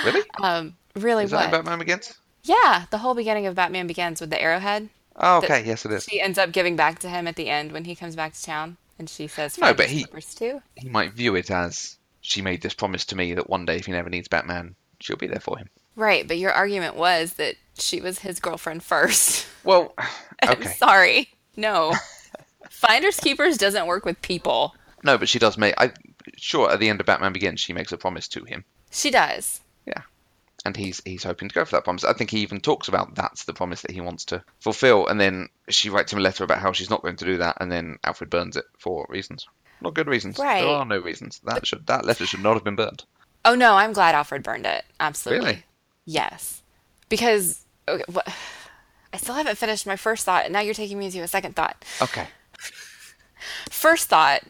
Really? Um, really, Is that what? Batman Begins? Yeah, the whole beginning of Batman Begins with the arrowhead. Oh, okay. Yes, it is. She ends up giving back to him at the end when he comes back to town, and she says, No, but he- too." He might view it as she made this promise to me that one day, if he never needs Batman, she'll be there for him. Right, but your argument was that she was his girlfriend first. Well, I'm okay. sorry, no. Finders keepers doesn't work with people. No, but she does make. I sure at the end of Batman Begins, she makes a promise to him. She does. Yeah, and he's he's hoping to go for that promise. I think he even talks about that's the promise that he wants to fulfill, and then she writes him a letter about how she's not going to do that, and then Alfred burns it for reasons, not good reasons. Right. There are no reasons. That should that letter should not have been burned. Oh no, I'm glad Alfred burned it. Absolutely. Really? Yes. Because okay, what, I still haven't finished my first thought, and now you're taking me to a second thought. Okay. First thought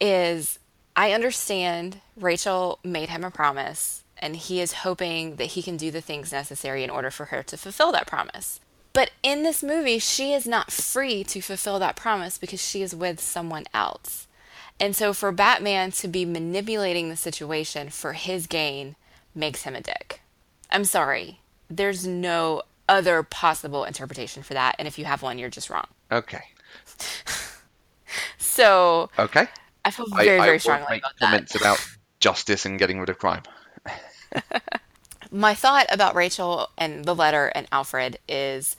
is I understand Rachel made him a promise, and he is hoping that he can do the things necessary in order for her to fulfill that promise. But in this movie, she is not free to fulfill that promise because she is with someone else. And so for Batman to be manipulating the situation for his gain makes him a dick. I'm sorry. There's no other possible interpretation for that. And if you have one, you're just wrong. Okay. So Okay. I feel I- very, I very won't strongly about that. comments about justice and getting rid of crime. My thought about Rachel and the letter and Alfred is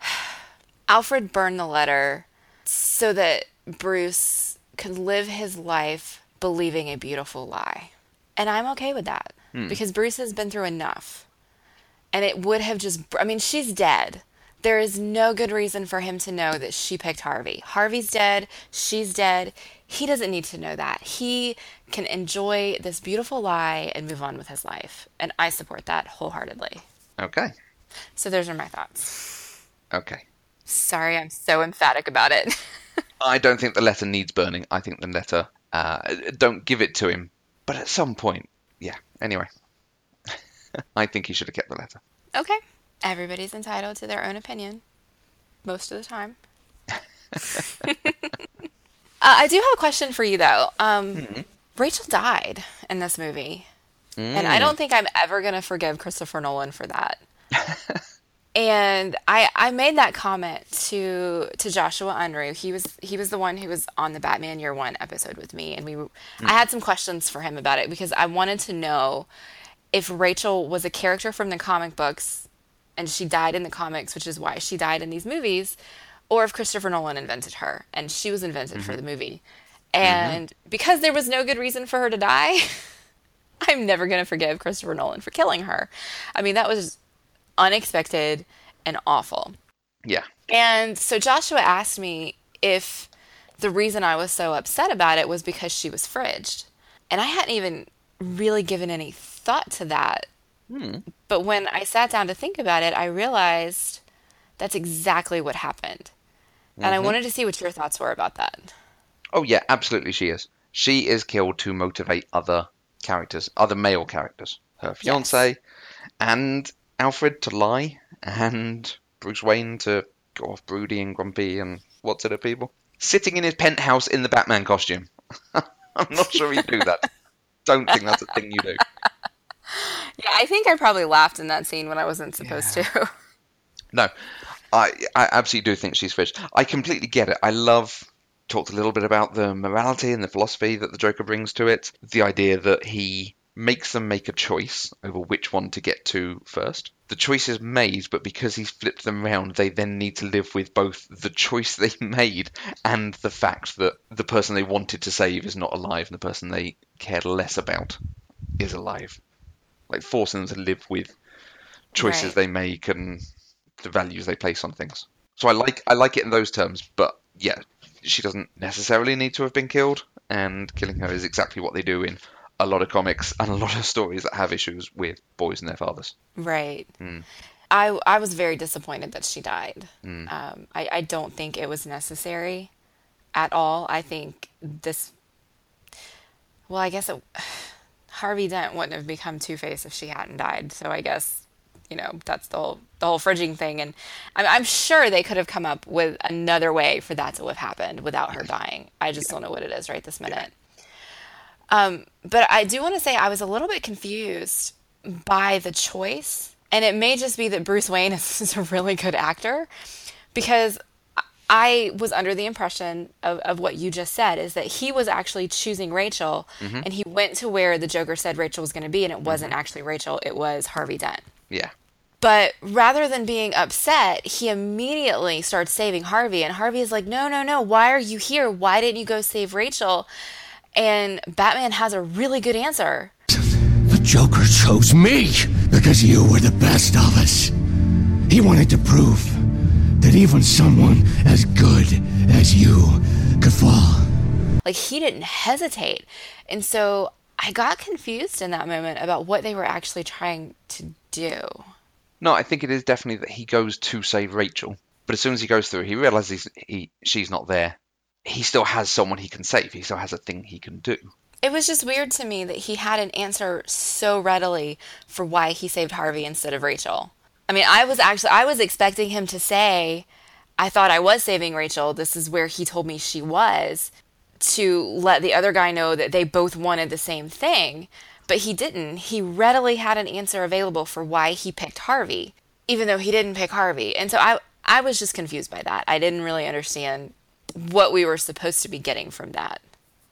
Alfred burned the letter so that Bruce could live his life believing a beautiful lie. And I'm okay with that hmm. because Bruce has been through enough. And it would have just, I mean, she's dead. There is no good reason for him to know that she picked Harvey. Harvey's dead. She's dead. He doesn't need to know that. He can enjoy this beautiful lie and move on with his life. And I support that wholeheartedly. Okay. So those are my thoughts. Okay. Sorry, I'm so emphatic about it. I don't think the letter needs burning. I think the letter, uh, don't give it to him. But at some point, yeah. Anyway, I think he should have kept the letter. okay. Everybody's entitled to their own opinion most of the time. uh, I do have a question for you, though. Um, Rachel died in this movie. And I don't think I'm ever going to forgive Christopher Nolan for that. and I I made that comment to to Joshua Unruh. He was he was the one who was on the Batman Year 1 episode with me and we I had some questions for him about it because I wanted to know if Rachel was a character from the comic books and she died in the comics, which is why she died in these movies, or if Christopher Nolan invented her and she was invented for the mm-hmm. movie. Mm-hmm. And because there was no good reason for her to die, I'm never going to forgive Christopher Nolan for killing her. I mean, that was unexpected and awful. Yeah. And so Joshua asked me if the reason I was so upset about it was because she was fridged. And I hadn't even really given any thought to that. Hmm. But when I sat down to think about it, I realized that's exactly what happened. And I mm-hmm. wanted to see what your thoughts were about that. Oh yeah, absolutely. She is. She is killed to motivate other characters, other male characters. Her fiance, and Alfred to lie, and Bruce Wayne to go off broody and grumpy and what's it of people. Sitting in his penthouse in the Batman costume. I'm not sure he'd do that. Don't think that's a thing you do. Yeah, I think I probably laughed in that scene when I wasn't supposed to. No, I I absolutely do think she's fish. I completely get it. I love talked a little bit about the morality and the philosophy that the Joker brings to it. The idea that he makes them make a choice over which one to get to first. The choice is made, but because he's flipped them around, they then need to live with both the choice they made and the fact that the person they wanted to save is not alive and the person they cared less about is alive. Like forcing them to live with choices Right. they make and the values they place on things. So I like I like it in those terms, but yeah, she doesn't necessarily need to have been killed, and killing her is exactly what they do in a lot of comics and a lot of stories that have issues with boys and their fathers. Right. Hmm. I I was very disappointed that she died. Um, I I don't think it was necessary at all. I think this. Well, I guess it, Harvey Dent wouldn't have become Two Face if she hadn't died. So I guess you know that's the whole the whole fridging thing, and I'm I'm sure they could have come up with another way for that to have happened without her dying. I just don't know what it is right this minute. Um, but I do want to say I was a little bit confused by the choice, and it may just be that Bruce Wayne is, is a really good actor, because I was under the impression of, of what you just said is that he was actually choosing Rachel, mm-hmm. and he went to where the Joker said Rachel was going to be, and it wasn't mm-hmm. actually Rachel; it was Harvey Dent. Yeah. But rather than being upset, he immediately starts saving Harvey. And Harvey is like, No, no, no. Why are you here? Why didn't you go save Rachel? And Batman has a really good answer. The Joker chose me because you were the best of us. He wanted to prove that even someone as good as you could fall. Like, he didn't hesitate. And so I got confused in that moment about what they were actually trying to do. No, I think it is definitely that he goes to save Rachel, but as soon as he goes through, he realizes he she's not there. He still has someone he can save. He still has a thing he can do. It was just weird to me that he had an answer so readily for why he saved Harvey instead of Rachel. I mean, I was actually I was expecting him to say, "I thought I was saving Rachel. This is where he told me she was." To let the other guy know that they both wanted the same thing, but he didn't. He readily had an answer available for why he picked Harvey, even though he didn't pick Harvey. And so I I was just confused by that. I didn't really understand what we were supposed to be getting from that.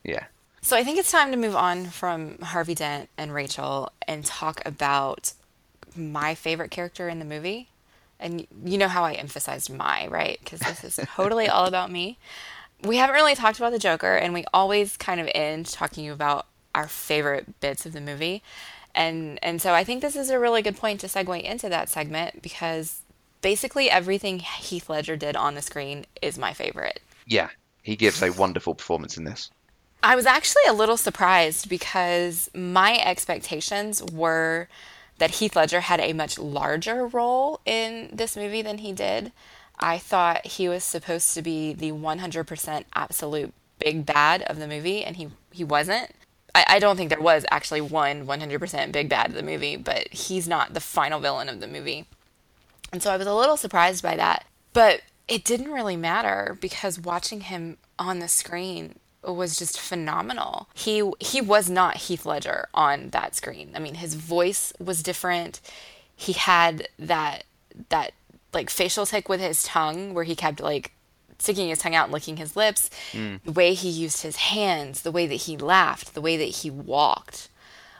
Yeah. So I think it's time to move on from Harvey Dent and Rachel and talk about my favorite character in the movie. And you know how I emphasized my, right? Because this is totally all about me. We haven't really talked about the Joker, and we always kind of end talking about our favorite bits of the movie. And and so I think this is a really good point to segue into that segment because basically everything Heath Ledger did on the screen is my favorite. Yeah. He gives a wonderful performance in this. I was actually a little surprised because my expectations were that Heath Ledger had a much larger role in this movie than he did. I thought he was supposed to be the 100% absolute big bad of the movie, and he, he wasn't. I, I don't think there was actually one 100% big bad of the movie, but he's not the final villain of the movie. And so I was a little surprised by that. But it didn't really matter because watching him on the screen was just phenomenal. He he was not Heath Ledger on that screen. I mean, his voice was different. He had that that like facial tick with his tongue where he kept like sticking his tongue out and licking his lips. Mm. The way he used his hands, the way that he laughed, the way that he walked.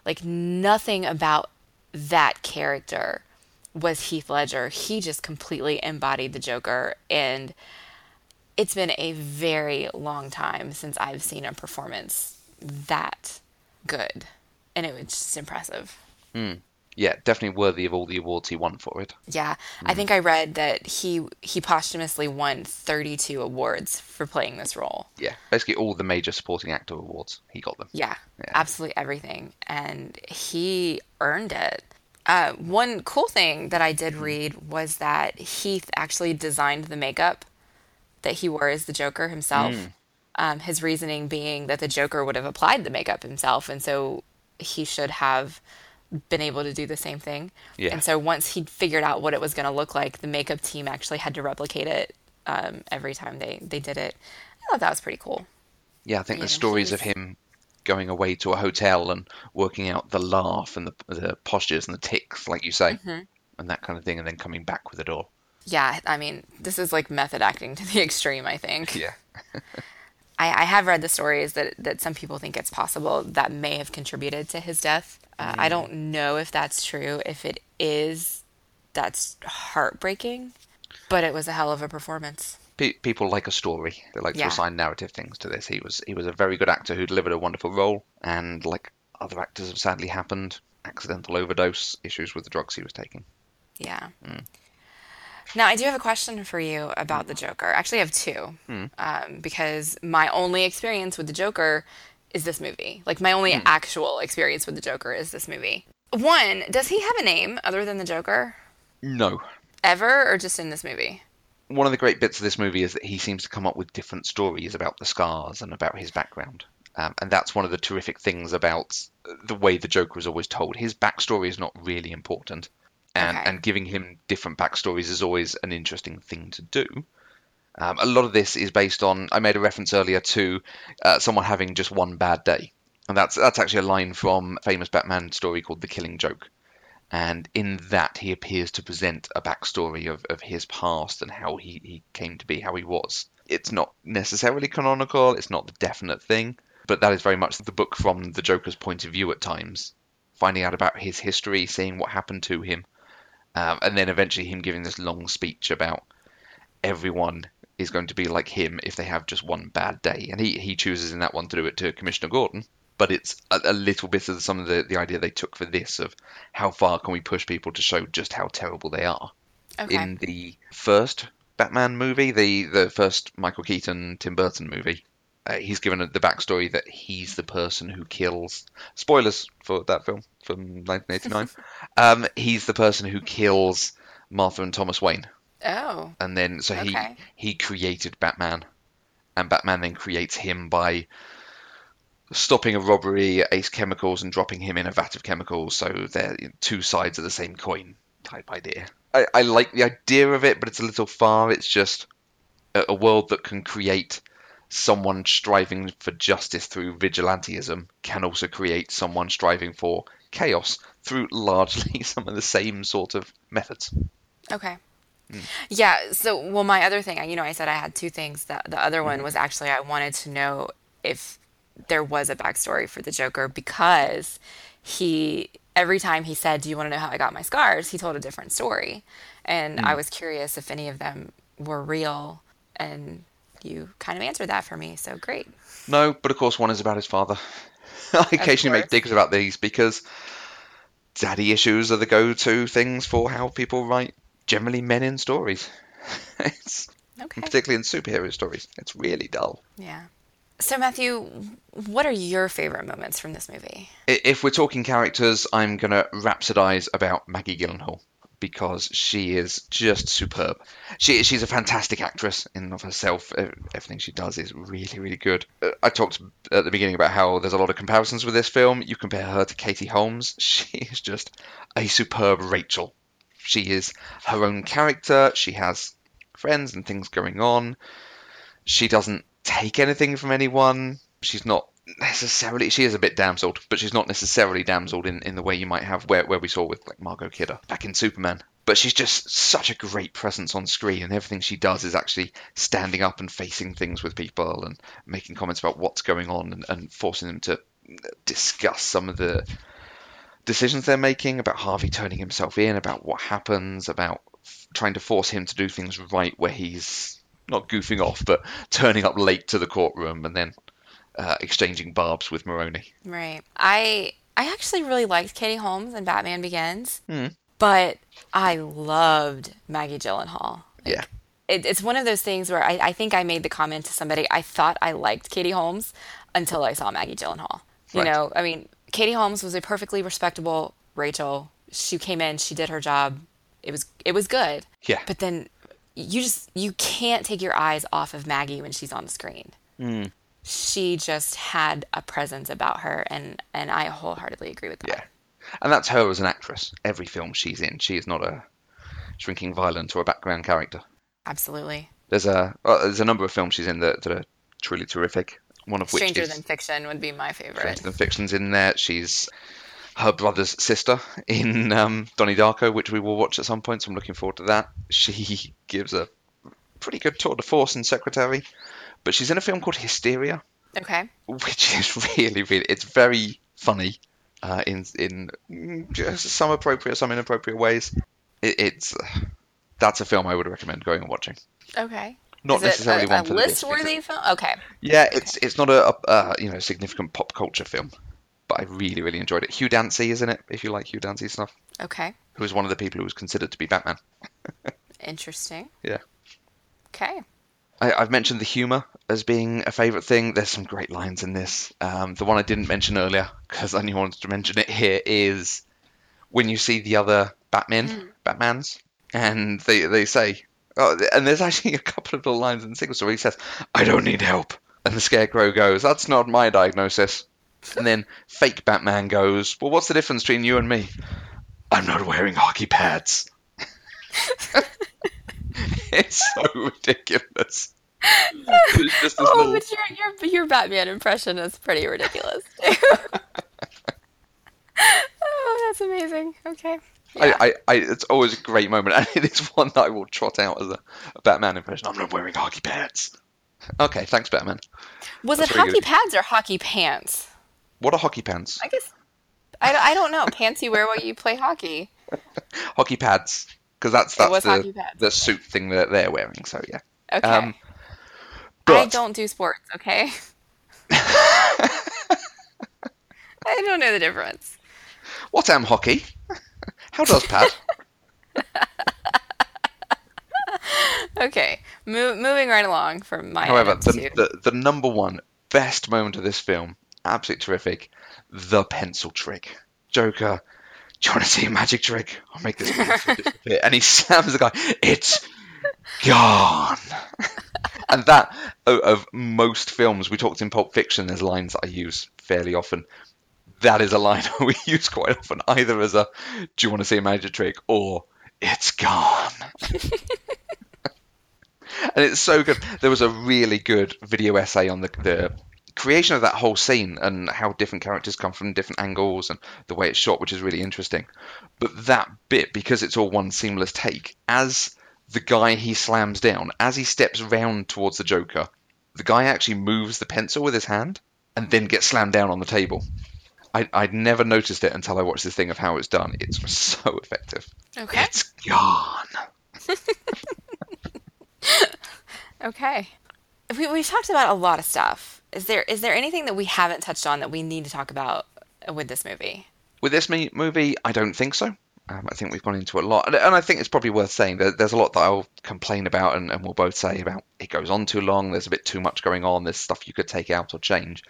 Like nothing about that character was Heath Ledger. He just completely embodied the Joker and it's been a very long time since I've seen a performance that good. And it was just impressive. Hmm. Yeah, definitely worthy of all the awards he won for it. Yeah, I hmm. think I read that he he posthumously won 32 awards for playing this role. Yeah, basically all the major supporting actor awards, he got them. Yeah, absolutely everything. And he earned it. Uh, one cool thing that I did hmm. read was that Heath actually designed the makeup that he wore as the Joker himself. Um, his reasoning being that the Joker would have applied the makeup himself, and so he should have been able to do the same thing. Yeah. And so once he'd figured out what it was going to look like, the makeup team actually had to replicate it um, every time they, they did it. I thought that was pretty cool. Yeah, I think Yeah, the stories of him going away to a hotel and working out the laugh and the, the postures and the ticks, like you say, Mm-hmm. and that kind of thing, and then coming back with it door. Yeah, I mean, this is like method acting to the extreme, I think. Yeah. I, I have read the stories that, that some people think it's possible that may have contributed to his death. Uh, I don't know if that's true. If it is, that's heartbreaking. But it was a hell of a performance. Pe- people like a story. They like Yeah. to assign narrative things to this. He was he was a very good actor who delivered a wonderful role, and like other actors have sadly happened, accidental overdose, issues with the drugs he was taking. Yeah. Now, I do have a question for you about the Joker. Actually, I have two. Um, because my only experience with the Joker is this movie. Like, my only actual experience with the Joker is this movie. One, does he have a name other than the Joker? No. Ever, or just in this movie? One of the great bits of this movie is that he seems to come up with different stories about the scars and about his background. Um, and that's one of the terrific things about the way the Joker is always told. His backstory is not really important. And, Okay. and giving him different backstories is always an interesting thing to do. Um, a lot of this is based on. I made a reference earlier to uh, someone having just one bad day, and that's that's actually a line from a famous Batman story called "The Killing Joke." And in that, he appears to present a backstory of, of his past and how he, he came to be how he was. It's not necessarily canonical, it's not the definite thing, but that is very much the book from the Joker's point of view at times. Finding out about his history, seeing what happened to him, um, and then eventually him giving this long speech about everyone is going to be like him if they have just one bad day. And he, he chooses in that one to do it to Commissioner Gordon. But it's a, a little bit of some of the, the idea they took for this of how far can we push people to show just how terrible they are. Okay. In the first Batman movie, the, the first Michael Keaton Tim Burton movie, uh, he's given the backstory that he's the person who kills. Spoilers for that film from 1989. um, he's the person who kills Martha and Thomas Wayne Oh. and then so Okay. he he created Batman, and Batman then creates him by stopping a robbery at Ace Chemicals and dropping him in a vat of chemicals. So they're two sides of the same coin type idea. I, I like the idea of it, but it's a little far. It's just a, a world that can create someone striving for justice through vigilantism can also create someone striving for chaos through largely some of the same sort of methods. Okay. Hmm. Yeah. So, well, my other thing, you know, I said I had two things. The, the other one was actually I wanted to know if there was a backstory for the Joker because he, every time he said, Do you want to know how I got my scars? He told a different story. And Hmm. I was curious if any of them were real. And you kind of answered that for me. So great. No, but of course one is about his father. I occasionally make digs about these because daddy issues are the go-to things for how people write generally men in stories. it's, Okay. particularly in superhero stories. It's really dull. Yeah. So, Matthew, what are your favorite moments from this movie? If we're talking characters, I'm going to rhapsodize about Maggie Gyllenhaal because she is just superb. She she's a fantastic actress in and of herself. Everything she does is really really good. Uh, I talked at the beginning about how there's a lot of comparisons with this film. You compare her to Katie Holmes. She is just a superb Rachel. She is her own character. She has friends and things going on. She doesn't take anything from anyone. She's not necessarily she is a bit damseled, but she's not necessarily damseled in, in the way you might have where, where we saw with like Margot Kidder back in Superman. But she's just such a great presence on screen, and everything she does is actually standing up and facing things with people and making comments about what's going on and, and forcing them to discuss some of the decisions they're making about Harvey turning himself in, about what happens, about f- trying to force him to do things right where he's not goofing off, but turning up late to the courtroom and then uh, exchanging barbs with Maroni. Right. I I actually really liked Katie Holmes in Batman Begins, Hmm. but I loved Maggie Gyllenhaal. Yeah. It, it's one of those things where I, I think I made the comment to somebody. I thought I liked Katie Holmes until I saw Maggie Gyllenhaal. You Right. know, I mean, Katie Holmes was a perfectly respectable Rachel. She came in, she did her job. It was it was good. Yeah. But then you just you can't take your eyes off of Maggie when she's on the screen she just had a presence about her and and I wholeheartedly agree with that. Yeah. And that's her as an actress. Every film she's in, she is not a shrinking violent or a background character. Absolutely. There's a well, there's a number of films she's in that, that are truly terrific. One of which Stranger Than Fiction would be my favorite. Stranger Than Fiction's in there. She's her brother's sister in um, Donnie Darko, which we will watch at some point. So I'm looking forward to that. She gives a pretty good tour de force in Secretary, but she's in a film called Hysteria, Okay. which is really, really, it's very funny uh, in in just some appropriate, some inappropriate ways. It, it's that's a film I would recommend going and watching. Okay. Not Is necessarily a, one a for list-worthy film. Okay. Yeah, it's it's not a, a uh, you know significant pop culture film, but I really really enjoyed it. Hugh Dancy is in it. If you like Hugh Dancy stuff, Okay. who was one of the people who was considered to be Batman. Interesting. Yeah. Okay. I, I've mentioned the humor as being a favorite thing. There's some great lines in this. Um, the one I didn't mention earlier because I only wanted to mention it here is when you see the other Batman, Batmans, and they they say, oh, and there's actually a couple of little lines in the sequence where he says, "I don't need help," and the Scarecrow goes, "That's not my diagnosis." And then fake Batman goes, "Well, what's the difference between you and me?" I'm not wearing hockey pads. it's so ridiculous. It's just this Oh, little- but your, your your Batman impression is pretty ridiculous. oh, that's amazing. Okay. I, I, I, it's always a great moment, and it is one that I will trot out as a, a Batman impression. I'm not wearing hockey pads. Okay, thanks, Batman. Was That's it hockey good. pads or hockey pants? What are hockey pants? I guess I, I don't know. Pants you wear while you play hockey. Hockey pads, because that's that's the, the suit thing that they're wearing. So yeah. Okay. Um, I don't do sports. Okay. I don't know the difference. what am hockey? How does pad? Okay. Mo- moving right along from my. However, the, the the number one best moment of this film, absolutely terrific, the pencil trick. Joker, do you want to see a magic trick? I'll make this disappear. And he slams the guy. It's gone. and that of, of most films, we talked in Pulp Fiction. There's lines that I use fairly often. That is a line we use quite often, either as a "Do you want to see a magic trick?" or "It's gone." and it's so good. There was a really good video essay on the, the creation of that whole scene and how different characters come from different angles and the way it's shot, which is really interesting. But that bit, because it's all one seamless take, as the guy he slams down, as he steps round towards the Joker, the guy actually moves the pencil with his hand and then gets slammed down on the table. I, I'd never noticed it until I watched this thing of how it's done. It's so effective. okay. It's gone. Okay. We we've talked about a lot of stuff. Is there is there anything that we haven't touched on that we need to talk about with this movie? With this movie, I don't think so. Um, I think we've gone into a lot, and, and I think it's probably worth saying that there's a lot that I'll complain about, and, and we'll both say about it goes on too long. There's a bit too much going on. There's stuff you could take out or change.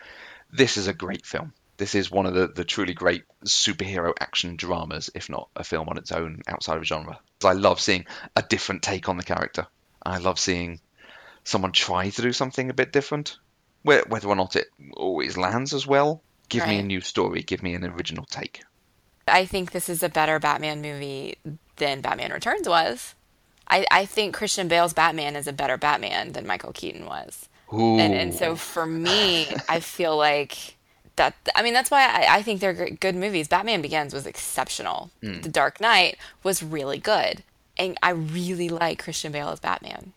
This is a great film. This is one of the, the truly great superhero action dramas, if not a film on its own outside of genre. I love seeing a different take on the character. I love seeing someone try to do something a bit different, whether or not it always lands as well. Give me a new story. Give me an original take. I think this is a better Batman movie than Batman Returns was. I, I think Christian Bale's Batman is a better Batman than Michael Keaton was. Ooh. And, and so for me, I feel like that. I mean, that's why I, I think they're good movies. Batman Begins was exceptional. Hmm. The Dark Knight was really good. And I really like Christian Bale as Batman.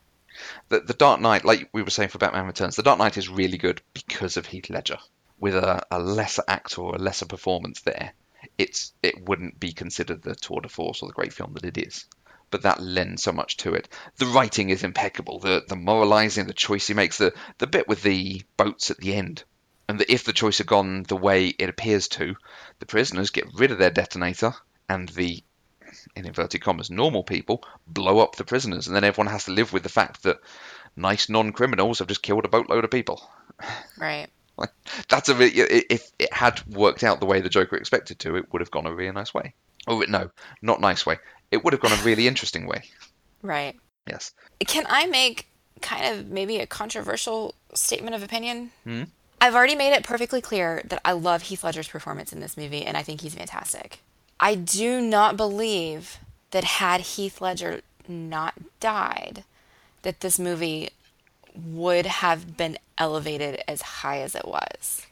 The, the Dark Knight, like we were saying for Batman Returns, the Dark Knight is really good because of Heath Ledger. With a, a lesser actor or a lesser performance there, it's it wouldn't be considered the tour de force or the great film that it is. But that lends so much to it. The writing is impeccable. The the moralizing, the choice he makes, the the bit with the boats at the end, and that if the choice had gone the way it appears to, the prisoners get rid of their detonator, and the in inverted commas normal people blow up the prisoners, and then everyone has to live with the fact that nice non-criminals have just killed a boatload of people. Right. Like that's a really, i- if it had worked out the way the Joker expected to, it would have gone a really nice way. Oh no, not nice way. It would have gone a really interesting way. Right. Yes. Can I make kind of maybe a controversial statement of opinion? Hmm? I've already made it perfectly clear that I love Heath Ledger's performance in this movie and I think he's fantastic. I do not believe that had Heath Ledger not died, that this movie would have been elevated as high as it was.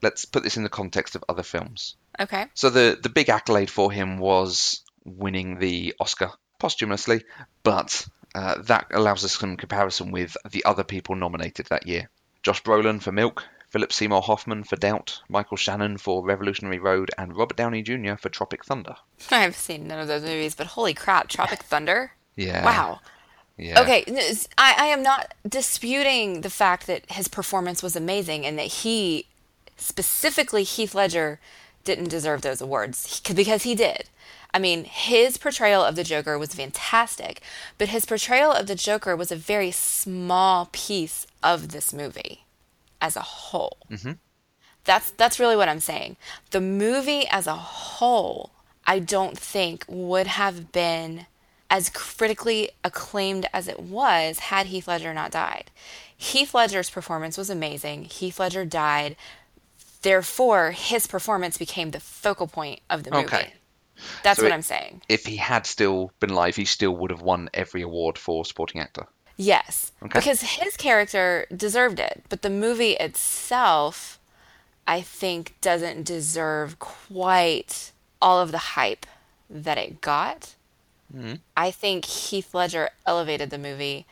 Let's put this in the context of other films. Okay. So the the big accolade for him was winning the Oscar posthumously, but uh, that allows us some comparison with the other people nominated that year. Josh Brolin for Milk, Philip Seymour Hoffman for Doubt, Michael Shannon for Revolutionary Road, and Robert Downey Jr. for Tropic Thunder. I've seen none of those movies, but holy crap, Tropic Thunder. Yeah. Wow. Yeah. Okay, I, I am not disputing the fact that his performance was amazing and that he, specifically Heath Ledger, didn't deserve those awards because he did. I mean, his portrayal of the Joker was fantastic, but his portrayal of the Joker was a very small piece of this movie as a whole. Mm-hmm. That's that's really what I'm saying. The movie as a whole, I don't think would have been as critically acclaimed as it was had Heath Ledger not died. Heath Ledger's performance was amazing. Heath Ledger died. Therefore, his performance became the focal point of the movie. Okay. That's So what it- I'm saying. If he had still been alive, he still would have won every award for supporting actor. Yes. Okay. Because his character deserved it, but the movie itself, I think, doesn't deserve quite all of the hype that it got. Mm-hmm. I think Heath Ledger elevated the movie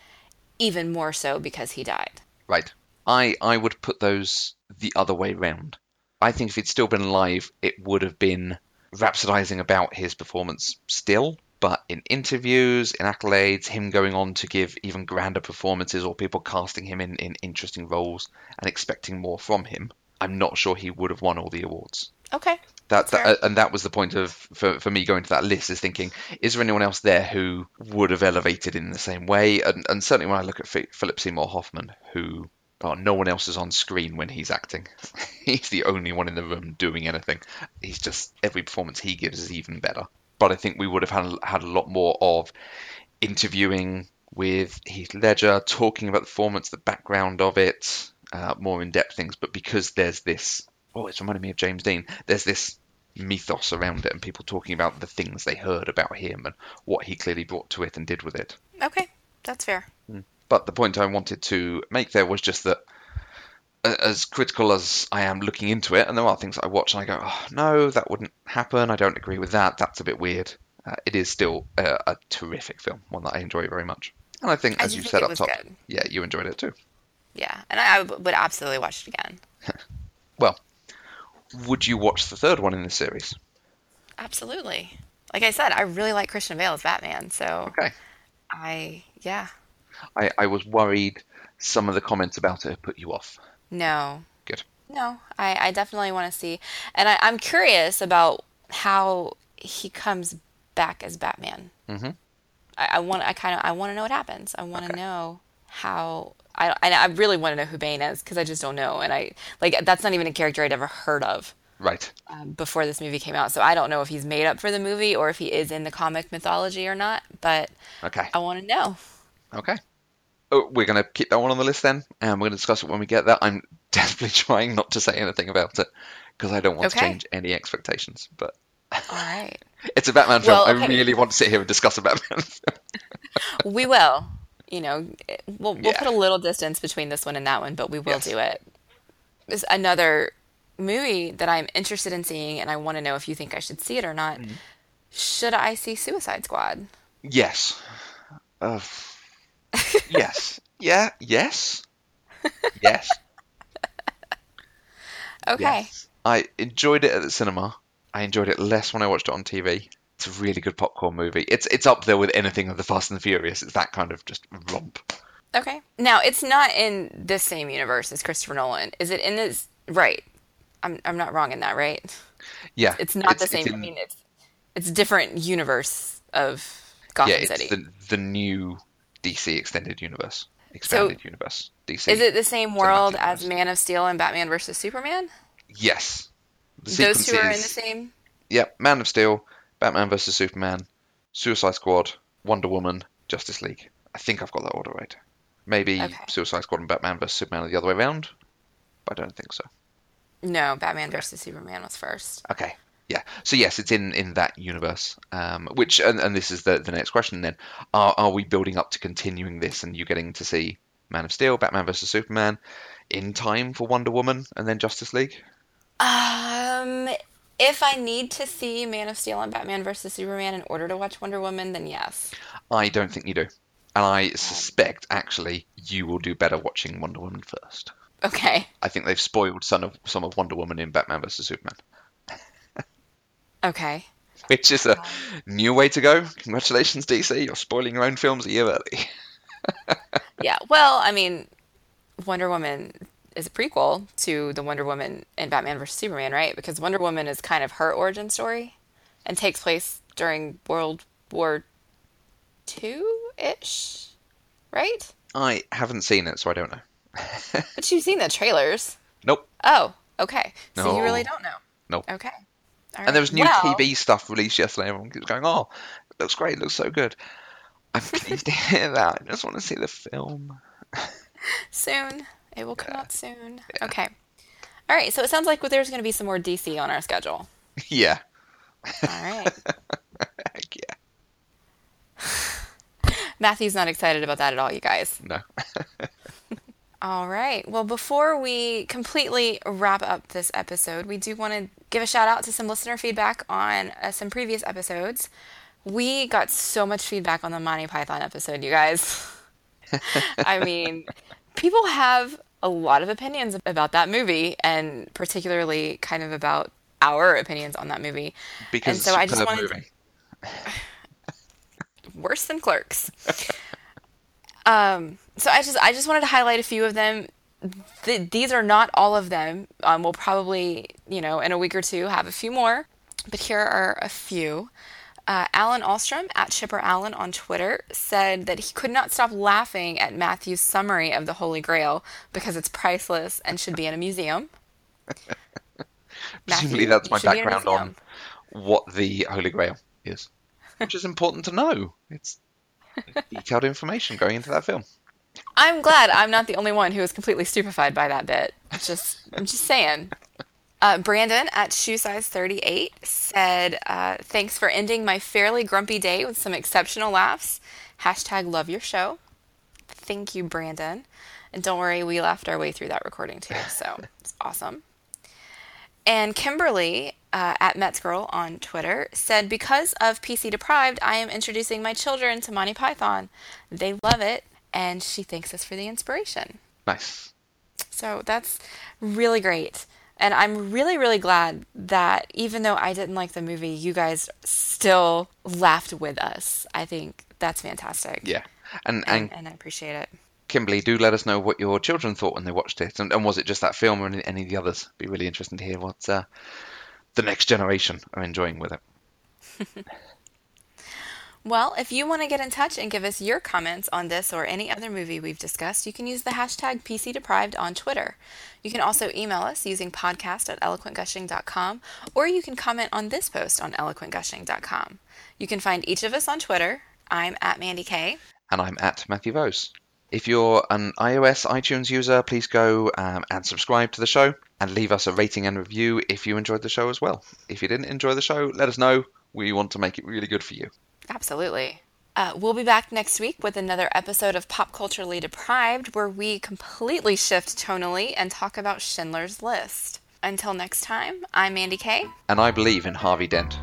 even more so because he died. Right. I I would put those the other way round. I think if he'd still been alive, it would have been rhapsodizing about his performance still, but in interviews, in accolades, him going on to give even grander performances or people casting him in, in interesting roles and expecting more from him, I'm not sure he would have won all the awards. Okay. That, that uh, and that was the point of for, for me going to that list is thinking is there anyone else there who would have elevated in the same way? And, and certainly when I look at Phi- Philip Seymour Hoffman who oh, no one else is on screen when he's acting. He's the only one in the room doing anything. He's just every performance he gives is even better but I think we would have had had a lot more of interviewing with Heath Ledger talking about the performance the background of it uh, more in-depth things but because there's this oh, it's reminding me of James Dean. There's this mythos around it, and people talking about the things they heard about him and what he clearly brought to it and did with it. Okay. That's fair. But the point I wanted to make there was just that, as critical as I am looking into it, and there are things I watch and I go, oh, no, that wouldn't happen. I don't agree with that. That's a bit weird. Uh, it is still a, a terrific film, one that I enjoy very much. And I think, I as you think said up top, good. yeah, you enjoyed it too. Yeah. And I, I would absolutely watch it again. Well, would you watch the third one in this series? Absolutely. Like I said, I really like Christian Bale as Batman, so Okay. I yeah. I, I was worried some of the comments about it put you off. No. Good. No, I, I definitely want to see, and I, I'm curious about how he comes back as Batman. Mm-hmm. I, I want, I kind of, I want to know what happens. I want to know how. I, I I really want to know who Bane is because I just don't know, and I like that's not even a character I'd ever heard of Right. um, before this movie came out. So I don't know if he's made up for the movie or if he is in the comic mythology or not. But Okay. I want to know. Okay. Oh, we're going to keep that one on the list then, and we're going to discuss it when we get there. I'm desperately trying not to say anything about it because I don't want to change any expectations. But All right, it's a Batman film. Well, I really want to sit here and discuss a Batman film. we will. You know, we'll, we'll Yeah. put a little distance between this one and that one, but we will Yes. do it. It's another movie that I'm interested in seeing, and I want to know if you think I should see it or not. Mm-hmm. Should I see Suicide Squad? yes. Uh, yes. Yeah. Yes. Yes. Okay. Yes. I enjoyed it at the cinema. I enjoyed it less when I watched it on TV. It's a really good popcorn movie. It's it's up there with anything of the Fast and the Furious. It's that kind of just romp. Okay. Now, it's not in the same universe as Christopher Nolan. Is it in this? Right. I'm, I'm not wrong in that, right? Yeah, It's not the same. in- I mean, it's it's a different universe of Gotham yeah, it's City. the the new DC extended universe, expanded universe. DC. Is it the same world as. Man of Steel and Batman versus Superman? Yes. Those two are in the same. Yep, Man of Steel, Batman vs Superman, Suicide Squad, Wonder Woman, Justice League. I think I've got that order right. Maybe Okay. Suicide Squad and Batman vs Superman are the other way around, but I don't think so. No, Batman versus Superman was first. Okay. Yeah. So yes, it's in in that universe. Um, which and, and this is the the next question then. Are are we building up to continuing this and you getting to see Man of Steel, Batman vs Superman in time for Wonder Woman and then Justice League? Um, if I need to see Man of Steel and Batman versus Superman in order to watch Wonder Woman, then yes. I don't think you do. And I suspect actually you will do better watching Wonder Woman first. Okay. I think they've spoiled some of some of Wonder Woman in Batman vs Superman, Okay. which is a new way to go. Congratulations, DC! You're spoiling your own films a year early. Yeah. Well, I mean, Wonder Woman is a prequel to the Wonder Woman in Batman vs Superman, right? Because Wonder Woman is kind of her origin story and takes place during World War Two ish, right? I haven't seen it, so I don't know. But you've seen the trailers. Nope. Oh, okay. So you really don't know. Nope. Okay. All And there was new Well, TV stuff released yesterday. Everyone keeps going, "Oh, it looks great! It looks so good." I'm pleased to hear that. I just want to see the film. Soon. It will come out soon. Okay. All right. So it sounds like there's going to be some more DC on our schedule. yeah. All right. Heck yeah. Matthew's not excited about that at all, you guys. No. All right. Well, before we completely wrap up this episode, we do want to give a shout out to some listener feedback on uh, some previous episodes. We got so much feedback on the Monty Python episode, you guys. I mean, people have a lot of opinions about that movie, and particularly kind of about our opinions on that movie. Because and so I just wanted movie. worse than Clerks. um, so I just I just wanted to highlight a few of them. Th- these are not all of them. Um, we'll probably you know in a week or two have a few more, but here are a few. Uh, Alan Alstrom at Chipper Allen on Twitter said that he could not stop laughing at Matthew's summary of the Holy Grail because it's priceless and should be in a museum. Presumably Matthew, that's my should be in a background on what the Holy Grail is, which is important to know. It's detailed information going into that film. I'm glad I'm not the only one who was completely stupefied by that bit. Just, I'm just saying. Uh, Brandon at shoe size 38 said, uh, "Thanks for ending my fairly grumpy day with some exceptional laughs." Hashtag love your show. Thank you, Brandon. And don't worry, we laughed our way through that recording too, so it's awesome. And Kimberly uh, at Mets Girl on Twitter said, Because of PC Deprived, I am introducing my children to Monty Python. They love it, and she thanks us for the inspiration. Nice. So that's really great. And I'm really, really glad that even though I didn't like the movie, you guys still laughed with us. I think that's fantastic. Yeah. And And, and and I appreciate it. Kimberly, do let us know what your children thought when they watched it, and, and was it just that film or any, any of the others? Be really interesting to hear what uh, the next generation are enjoying with it. Well, if you want to get in touch and give us your comments on this or any other movie we've discussed, you can use the hashtag PCDeprived on Twitter. You can also email us using podcast at eloquentgushing.com, or you can comment on this post on eloquentgushing.com. You can find each of us on Twitter. I'm at Mandy K. And I'm at Matthew Vose. If you're an iOS iTunes user, please go um, and subscribe to the show and leave us a rating and review if you enjoyed the show as well. If you didn't enjoy the show, let us know. We want to make it really good for you. Absolutely. Uh, we'll be back next week with another episode of Pop Culturally Deprived, where we completely shift tonally and talk about Schindler's List. Until next time, I'm Mandy Kay. And I believe in Harvey Dent.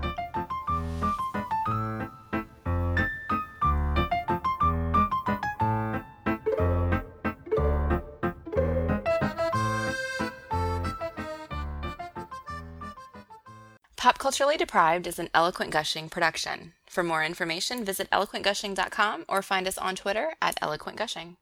Pop Culturally Deprived is an Eloquent Gushing production. For more information, visit eloquentgushing.com or find us on Twitter at eloquentgushing.